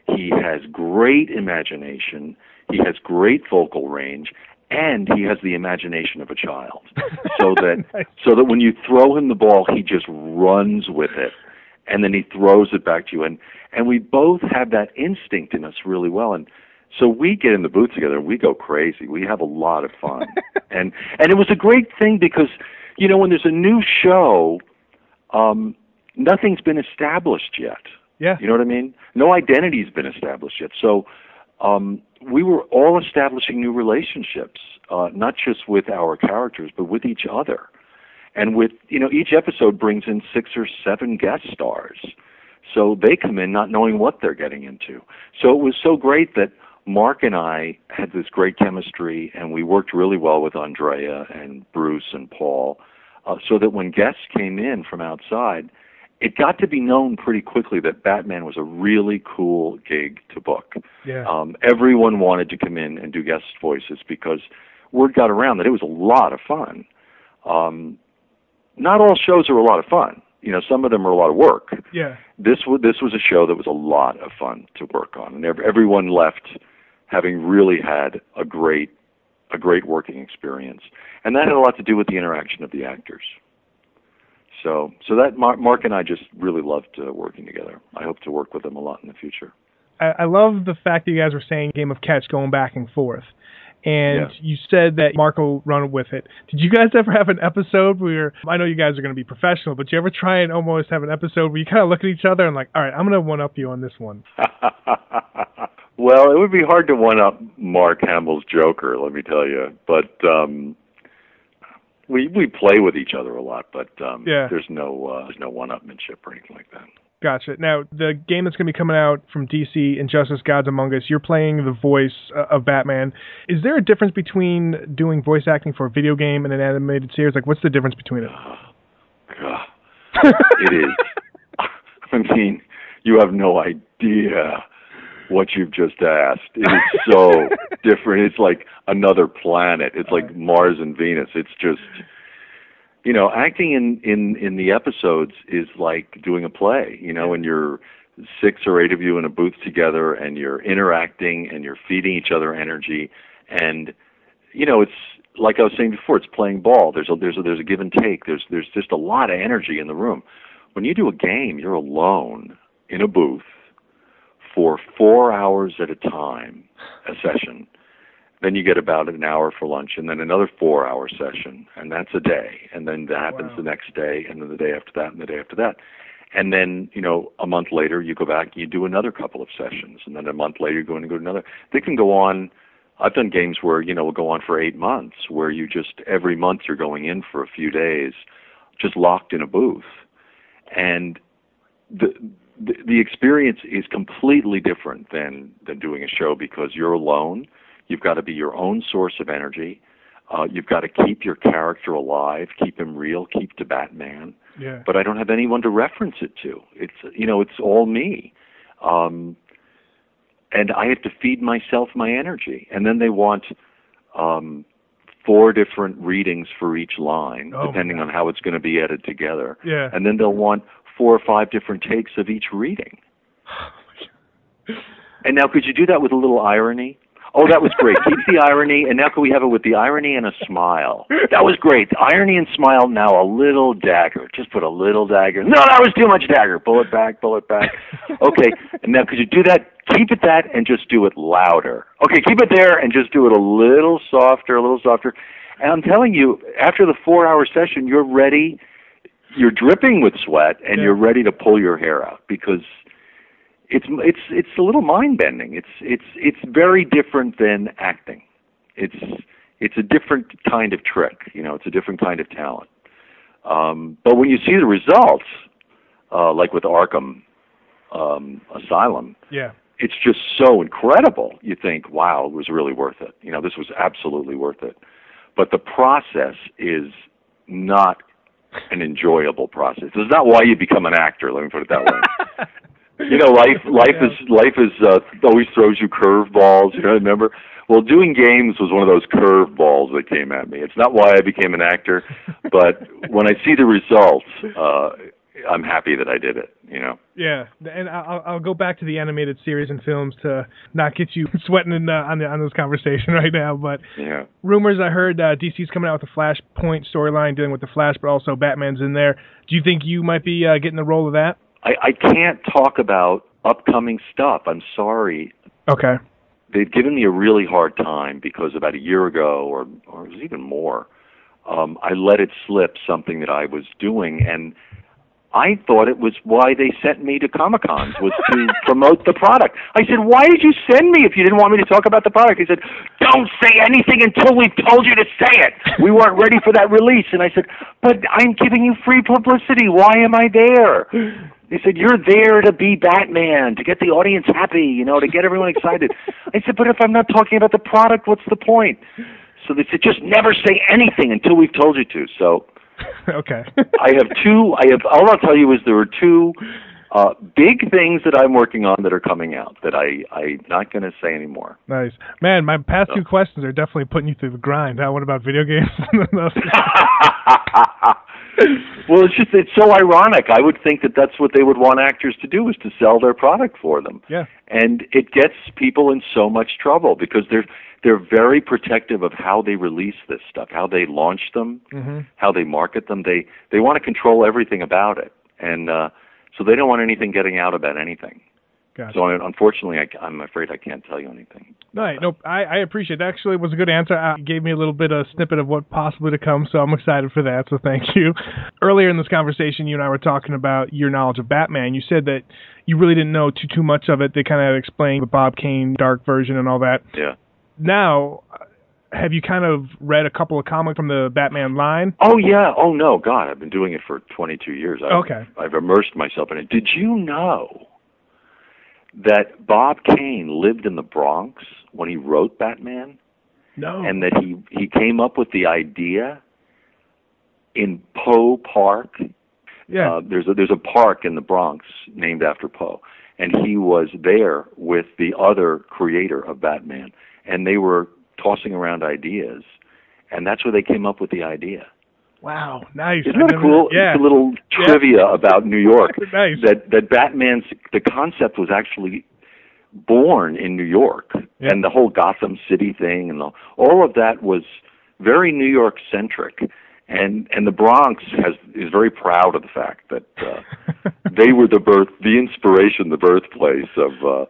he has great imagination. He has great vocal range, and he has the imagination of a child. So that so that when you throw him the ball, he just runs with it, and then he throws it back to you. And and we both have that instinct in us really well. And so we get in the booth together and we go crazy. We have a lot of fun, and and it was a great thing because you know when there's a new show, um, nothing's been established yet. Yeah. You know what I mean? No identity's been established yet. So um, we were all establishing new relationships, uh, not just with our characters, but with each other. And with, you know, each episode brings in six or seven guest stars. So they come in not knowing what they're getting into. So it was so great that Mark and I had this great chemistry, and we worked really well with Andrea and Bruce and Paul, uh, so that when guests came in from outside, it got to be known pretty quickly that Batman was a really cool gig to book. Yeah. Um, everyone wanted to come in and do guest voices because word got around that it was a lot of fun. Um, not all shows are a lot of fun. You know, some of them are a lot of work. Yeah. This was this was a show that was a lot of fun to work on, and ev- everyone left having really had a great a great working experience, and that had a lot to do with the interaction of the actors. So, so that Mark, Mark and I just really loved uh, working together. I hope to work with them a lot in the future. I, I love the fact that you guys were saying game of catch going back and forth. And Yeah. you said that Mark will run with it. Did you guys ever have an episode where I know you guys are going to be professional, but you ever try and almost have an episode where you kind of look at each other and like, all right, I'm going to one up you on this one. well, it would be hard to one up Mark Hamill's Joker, let me tell you. But um, we we play with each other a lot, but um, Yeah. there's no uh, there's no one-upmanship or anything like that. Gotcha. Now, the game that's going to be coming out from DC, Injustice: Gods Among Us, you're playing the voice uh, of Batman. Is there a difference between doing voice acting for a video game and an animated series? Like, what's the difference between it? God, it is. I mean, you have no idea what you've just asked. It is so different. It's like another planet. It's like Mars and Venus. It's just you know, acting in in in the episodes is like doing a play, you know, and you're six or eight of you in a booth together and you're interacting and you're feeding each other energy and you know, it's like I was saying before, it's playing ball. There's a there's a there's a give and take. There's there's just a lot of energy in the room. When you do a game, you're alone in a booth for four hours at a time, a session. Then you get about an hour for lunch, and then another four-hour session, and that's a day. And then that happens the next day, and then the day after that, and the day after that. And then, you know, a month later, you go back and you do another couple of sessions, and then a month later, you're going to go to another. They can go on. I've done games where you know will go on for eight months, where you just every month you're going in for a few days, just locked in a booth, and the the, the experience is completely different than than doing a show because you're alone. You've got to be your own source of energy. Uh, you've got to keep your character alive, keep him real, keep to Batman. Yeah. But I don't have anyone to reference it to. It's you know it's all me, um, and I have to feed myself my energy. And then they want um, four different readings for each line, Oh, depending on how it's going to be edited together. Yeah. And then they'll want four or five different takes of each reading. And now, could you do that with a little irony? Oh, that was great. Keep the irony, and now could we have it with the irony and a smile? That was great. The Irony and smile. Now a little dagger. Just put a little dagger. No, that was too much dagger. Pull it back. Pull it back. Okay. And now, could you do that? Keep it that, and just do it louder. Okay, keep it there, and just do it a little softer, a little softer. And I'm telling you, after the four-hour session, you're ready. You're dripping with sweat, and you're ready to pull your hair out because it's it's it's a little mind bending. It's it's it's very different than acting. It's it's a different kind of trick. You know, it's a different kind of talent. Um, but when you see the results, uh, like with Arkham, um, Asylum, Yeah. it's just so incredible. You think, wow, it was really worth it. You know, this was absolutely worth it. But the process is not an enjoyable process. It's not why you become an actor. Let me put it that way. you know, life life is life is uh, always throws you curveballs. You know, remember? Well, doing games was one of those curveballs that came at me. It's not why I became an actor, but when I see the results, uh, I'm happy that I did it. You know. Yeah, and I'll, I'll go back to the animated series and films to not get you sweating in, uh, on the, on this conversation right now. But Yeah. rumors I heard uh, DC's coming out with a Flashpoint storyline dealing with the Flash, but also Batman's in there. Do you think you might be uh, getting the role of that? I, I can't talk about upcoming stuff. I'm sorry. Okay. They've given me a really hard time because about a year ago, or or it was even more, um, I let it slip something that I was doing, and I thought it was why they sent me to Comic Cons was to promote the product. I said, "Why did you send me if you didn't want me to talk about the product?" He said, "Don't say anything until we've told you to say it. We weren't ready for that release." And I said, "But I'm giving you free publicity. Why am I there?" They said, You're there to be Batman, to get the audience happy, you know, to get everyone excited. I said, But if I'm not talking about the product, what's the point? So they said, Just never say anything until we've told you to. So okay. I have two I have all I'll tell you is there are two uh big things that I'm working on that are coming out that I, I'm not gonna say anymore. Nice. Man, my past two questions are definitely putting you through the grind. Huh? What about video games? well, it's just it's so ironic. I would think that that's what they would want actors to do is to sell their product for them. Yeah. And it gets people in so much trouble because they're they're very protective of how they release this stuff, how they launch them, mm-hmm. how they market them. They they want to control everything about it, and uh, so they don't want anything getting out about anything. Gotcha. So unfortunately, I, I'm afraid I can't tell you anything. Right. Nope. I, I appreciate. It. Actually, it was a good answer. Uh, It gave me a little bit of a snippet of what possibly to come, so I'm excited for that. So thank you. Earlier in this conversation, you and I were talking about your knowledge of Batman. You said that you really didn't know too too much of it. They kind of explained the Bob Kane dark version and all that. Yeah. Now, have you kind of read a couple of comics from the Batman line? Oh yeah. Oh no. God, I've been doing it for 22 years. I've, Okay. I've immersed myself in it. Did you know that Bob Kane lived in the Bronx when he wrote Batman, No. and that he he came up with the idea in Poe Park. Yeah. Uh, there's a there's a park in the Bronx named after Poe, and he was there with the other creator of Batman, and they were tossing around ideas, and that's where they came up with the idea. Wow. Nice. Isn't that cool? Yeah. It's a little Yeah. trivia about New York. Nice. That that Batman's the concept was actually born in New York, Yeah. and the whole Gotham City thing, and the, all of that was very New York centric. And and the Bronx has is very proud of the fact that uh, they were the birth, the inspiration, the birthplace of uh,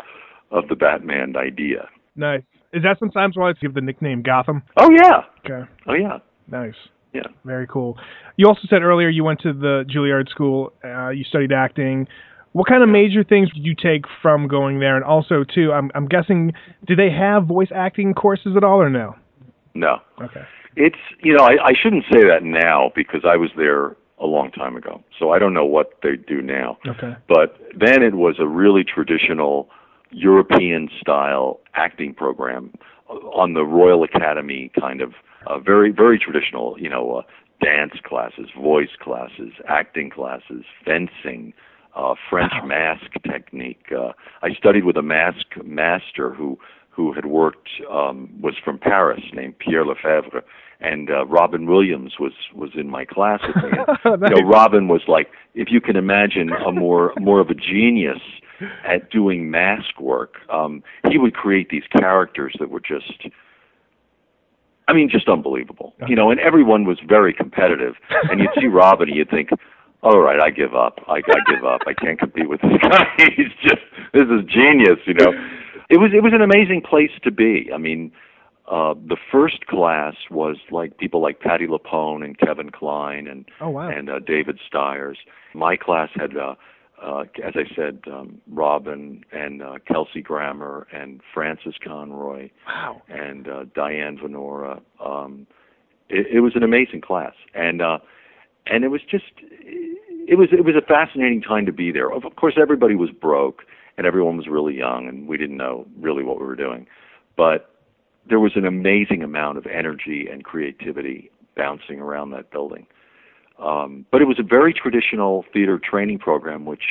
of the Batman idea. Nice. Is that sometimes why it's give the nickname Gotham? Oh yeah, Okay. oh yeah, Nice. yeah. Very cool. You also said earlier you went to the Juilliard School. Uh, you studied acting. What kind of major things did you take from going there? And also, too, I'm, I'm guessing, do they have voice acting courses at all, or no? No. Okay. It's you know I, I shouldn't say that now because I was there a long time ago, so I don't know what they do now. Okay. But then it was a really traditional European style acting program on the Royal Academy kind of uh, very very traditional you know uh, dance classes, voice classes, acting classes, fencing. Uh, French mask technique. Uh, I studied with a mask master who who had worked um, was from Paris, named Pierre Lefèvre, and uh, Robin Williams was was in my class with me. And, you know, Robin was like, if you can imagine, a more more of a genius at doing mask work. Um, he would create these characters that were just, I mean, just unbelievable. You know, and everyone was very competitive. And you'd see Robin, and you'd think, all right, I give up. I, I give up. I can't compete with this guy. He's just this is genius. You know, it was it was an amazing place to be. I mean, uh, the first class was like people like Patti LuPone and Kevin Kline and Oh, wow. and uh, David Stiers. My class had, uh, uh, as I said, um, Robin and uh, Kelsey Grammer and Frances Conroy Wow. and uh, Diane Venora. Um, it, it was an amazing class, and uh, and it was just it was it was a fascinating time to be there. Of of course, everybody was broke and everyone was really young, and we didn't know really what we were doing. But there was an amazing amount of energy and creativity bouncing around that building. Um, but it was a very traditional theater training program, which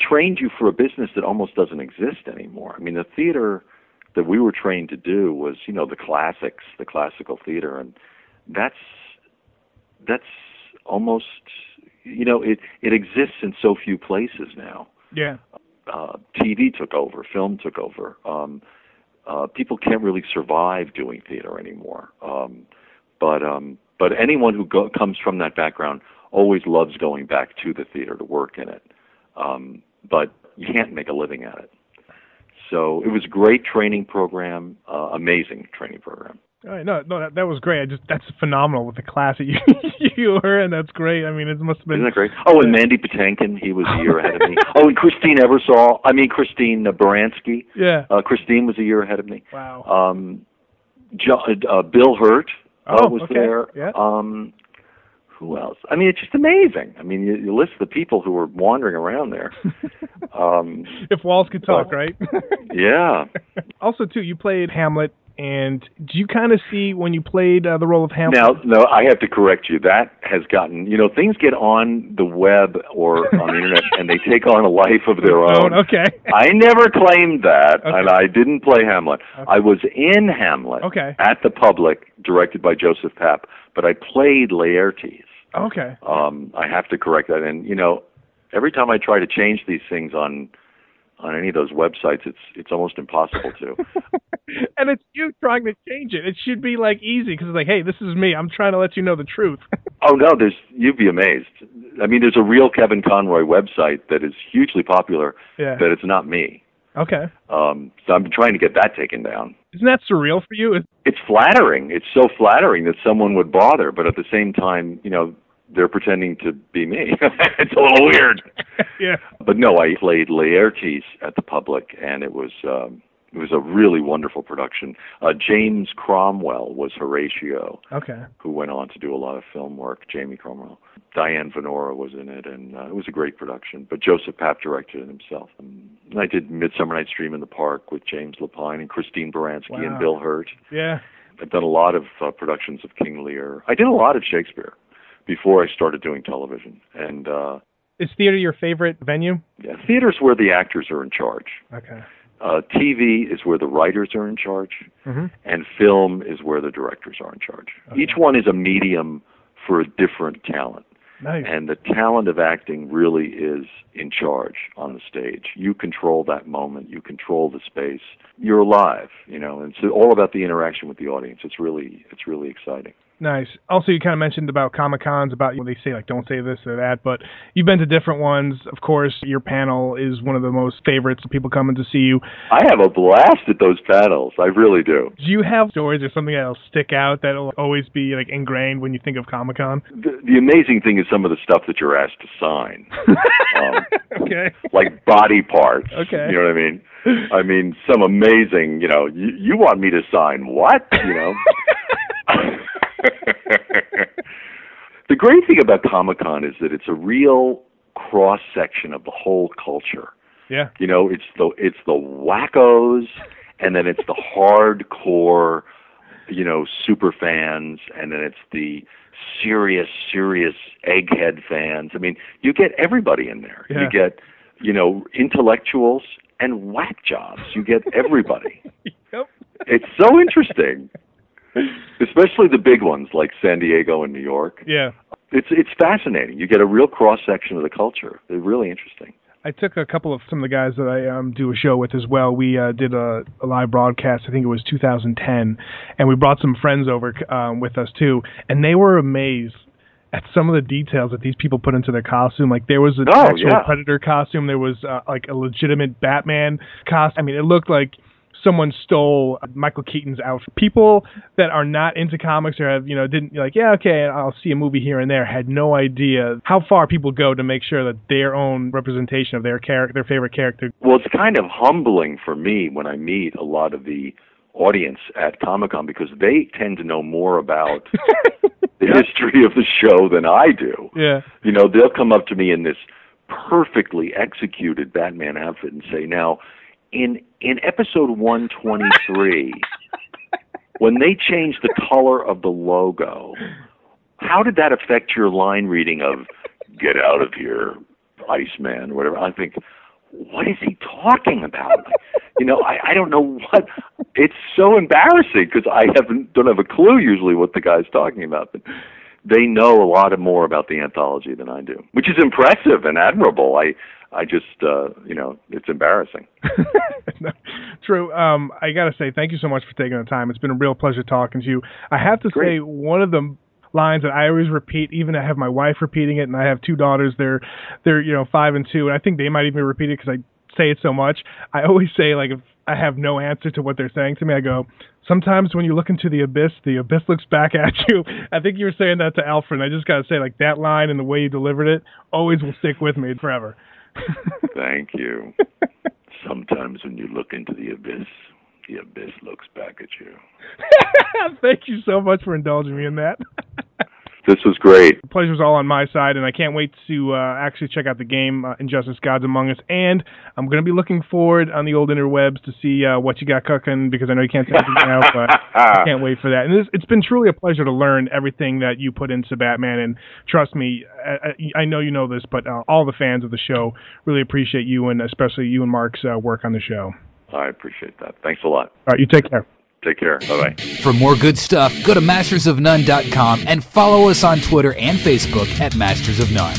trained you for a business that almost doesn't exist anymore. I mean, the theater that we were trained to do was, you know, the classics, the classical theater, and that's that's almost, you know, it it exists in so few places now. Yeah. Uh, TV took over, film took over. Um, uh, people can't really survive doing theater anymore. Um, but um, but anyone who go, comes from that background always loves going back to the theater to work in it. Um, but you can't make a living at it. So it was a great training program, uh, amazing training program. All right, no, no, that, that was great. I just that's phenomenal with the class that you you were in. That's great. I mean, it must have been. Isn't that great? Oh, and Mandy Patinkin, he was a year ahead of me. Oh, and Christine Ebersole. I mean, Christine uh, Baranski. Yeah. Uh, Christine was a year ahead of me. Wow. Um, jo- uh, Bill Hurt Oh, was okay. there. Yeah. Um, who else? I mean, it's just amazing. I mean, you, you list the people who were wandering around there. um, if walls could talk, right? yeah. also, too, you played Hamlet, and do you kind of see when you played uh, the role of Hamlet? Now, no, I have to correct you. That has gotten, you know, things get on the web or on the internet and they take on a life of their own. Oh, okay. I never claimed that, and I didn't play Hamlet. I was in Hamlet Okay. at the Public, directed by Joseph Papp, but I played Laertes. Okay. Um, I have to correct that, and you know, every time I try to change these things on on any of those websites, it's it's almost impossible to. and it's you trying to change it. It should be like easy because it's like, hey, this is me. I'm trying to let you know the truth. Oh no, there's you'd be amazed. I mean, there's a real Kevin Conroy website that is hugely popular. Yeah. That it's not me. okay. Um, so I'm trying to get that taken down. Isn't that surreal for you? It's flattering. It's so flattering that someone would bother, but at the same time, you know, they're pretending to be me. it's a little weird. yeah. But no, I played Laertes at the Public, and it was um, it was a really wonderful production. Uh, James Cromwell was Horatio. Okay. who went on to do a lot of film work. Jamie Cromwell, Diane Venora was in it, and uh, it was a great production. But Joseph Papp directed it himself. And I did Midsummer Night's Dream in the Park with James Lapine and Christine Baranski and Bill Hurt. Yeah. I've done a lot of uh, productions of King Lear. I did a lot of Shakespeare before I started doing television. And uh, Is theater your favorite venue? yeah, theater's where the actors are in charge. Okay. Uh, TV is where the writers are in charge Mm-hmm. and film is where the directors are in charge. Each one is a medium for a different talent. Nice. And the talent of acting really is in charge on the stage. You control that moment, you control the space. You're alive, you know, and it's all about the interaction with the audience. It's really it's really exciting. Nice. Also, you kind of mentioned about Comic Cons, about when they say like don't say this or that, but you've been to different ones. Of course, your panel is one of the most favorites. Of people coming to see you. I have a blast at those panels. I really do. Do you have stories or something that'll stick out that'll always be like ingrained when you think of Comic Con? The, the amazing thing is some of the stuff that you're asked to sign. um, okay. like body parts. Okay. You know what I mean? I mean, some amazing, you know, you, you want me to sign what? You know? the great thing about Comic Con is that it's a real cross section of the whole culture. Yeah. You know, it's the it's the wackos and then it's the hardcore, you know, super fans and then it's the serious, serious egghead fans. I mean, you get everybody in there. Yeah. You get, you know, intellectuals and whack jobs. You get everybody. Yep. It's so interesting. Especially the big ones like San Diego and New York. Yeah. It's it's fascinating. You get a real cross section of the culture. They're really interesting. I took a couple of some of the guys that I um, do a show with as well. We uh, did a, a live broadcast. I think it was 2010, and we brought some friends over um, with us too, and they were amazed at some of the details that these people put into their costume. Like there was an Oh, actual yeah. Predator costume. There was uh, like a legitimate Batman costume. I mean, it looked like someone stole Michael Keaton's outfit. People that are not into comics or have, you know, didn't like, yeah, okay, I'll see a movie here and there, had no idea how far people go to make sure that their own representation of their character, their favorite character. Well, it's kind of humbling for me when I meet a lot of the audience at Comic Con because they tend to know more about the history of the show than I do. Yeah. You know, they'll come up to me in this perfectly executed Batman outfit and say, "Now, in in episode 123, when they changed the color of the logo, how did that affect your line reading of "Get out of here, Iceman" whatever?" I think, what is he talking about? you know, I, I don't know what. It's so embarrassing because I haven't don't have a clue usually what the guy's talking about. But they know a lot more about the anthology than I do, which is impressive and admirable. I I just uh, you know it's embarrassing. True. Um, I gotta say thank you so much for taking the time. It's been a real pleasure talking to you. I have to say one of the lines that I always repeat, even I have my wife repeating it, and I have two daughters. They're they're you know five and two, and I think they might even repeat it because I say it so much. I always say like if I have no answer to what they're saying to me, I go. Sometimes when you look into the abyss, the abyss looks back at you. I think you were saying that to Alfred. And I just gotta say, like that line and the way you delivered it always will stick with me forever. Thank you. Sometimes when you look into the abyss, the abyss looks back at you. Thank you so much for indulging me in that. This was great. The pleasure's all on my side, and I can't wait to uh, actually check out the game, uh, Injustice Gods Among Us. And I'm going to be looking forward on the old interwebs to see uh, what you got cooking because I know you can't say anything now, but I can't wait for that. And this, it's been truly a pleasure to learn everything that you put into Batman. And trust me, I, I know you know this, but uh, all the fans of the show really appreciate you and especially you and Mark's uh, work on the show. I appreciate that. Thanks a lot. All right, you take care. Take care. Bye bye. For more good stuff, go to mastersofnone.com and follow us on Twitter and Facebook at Masters of None.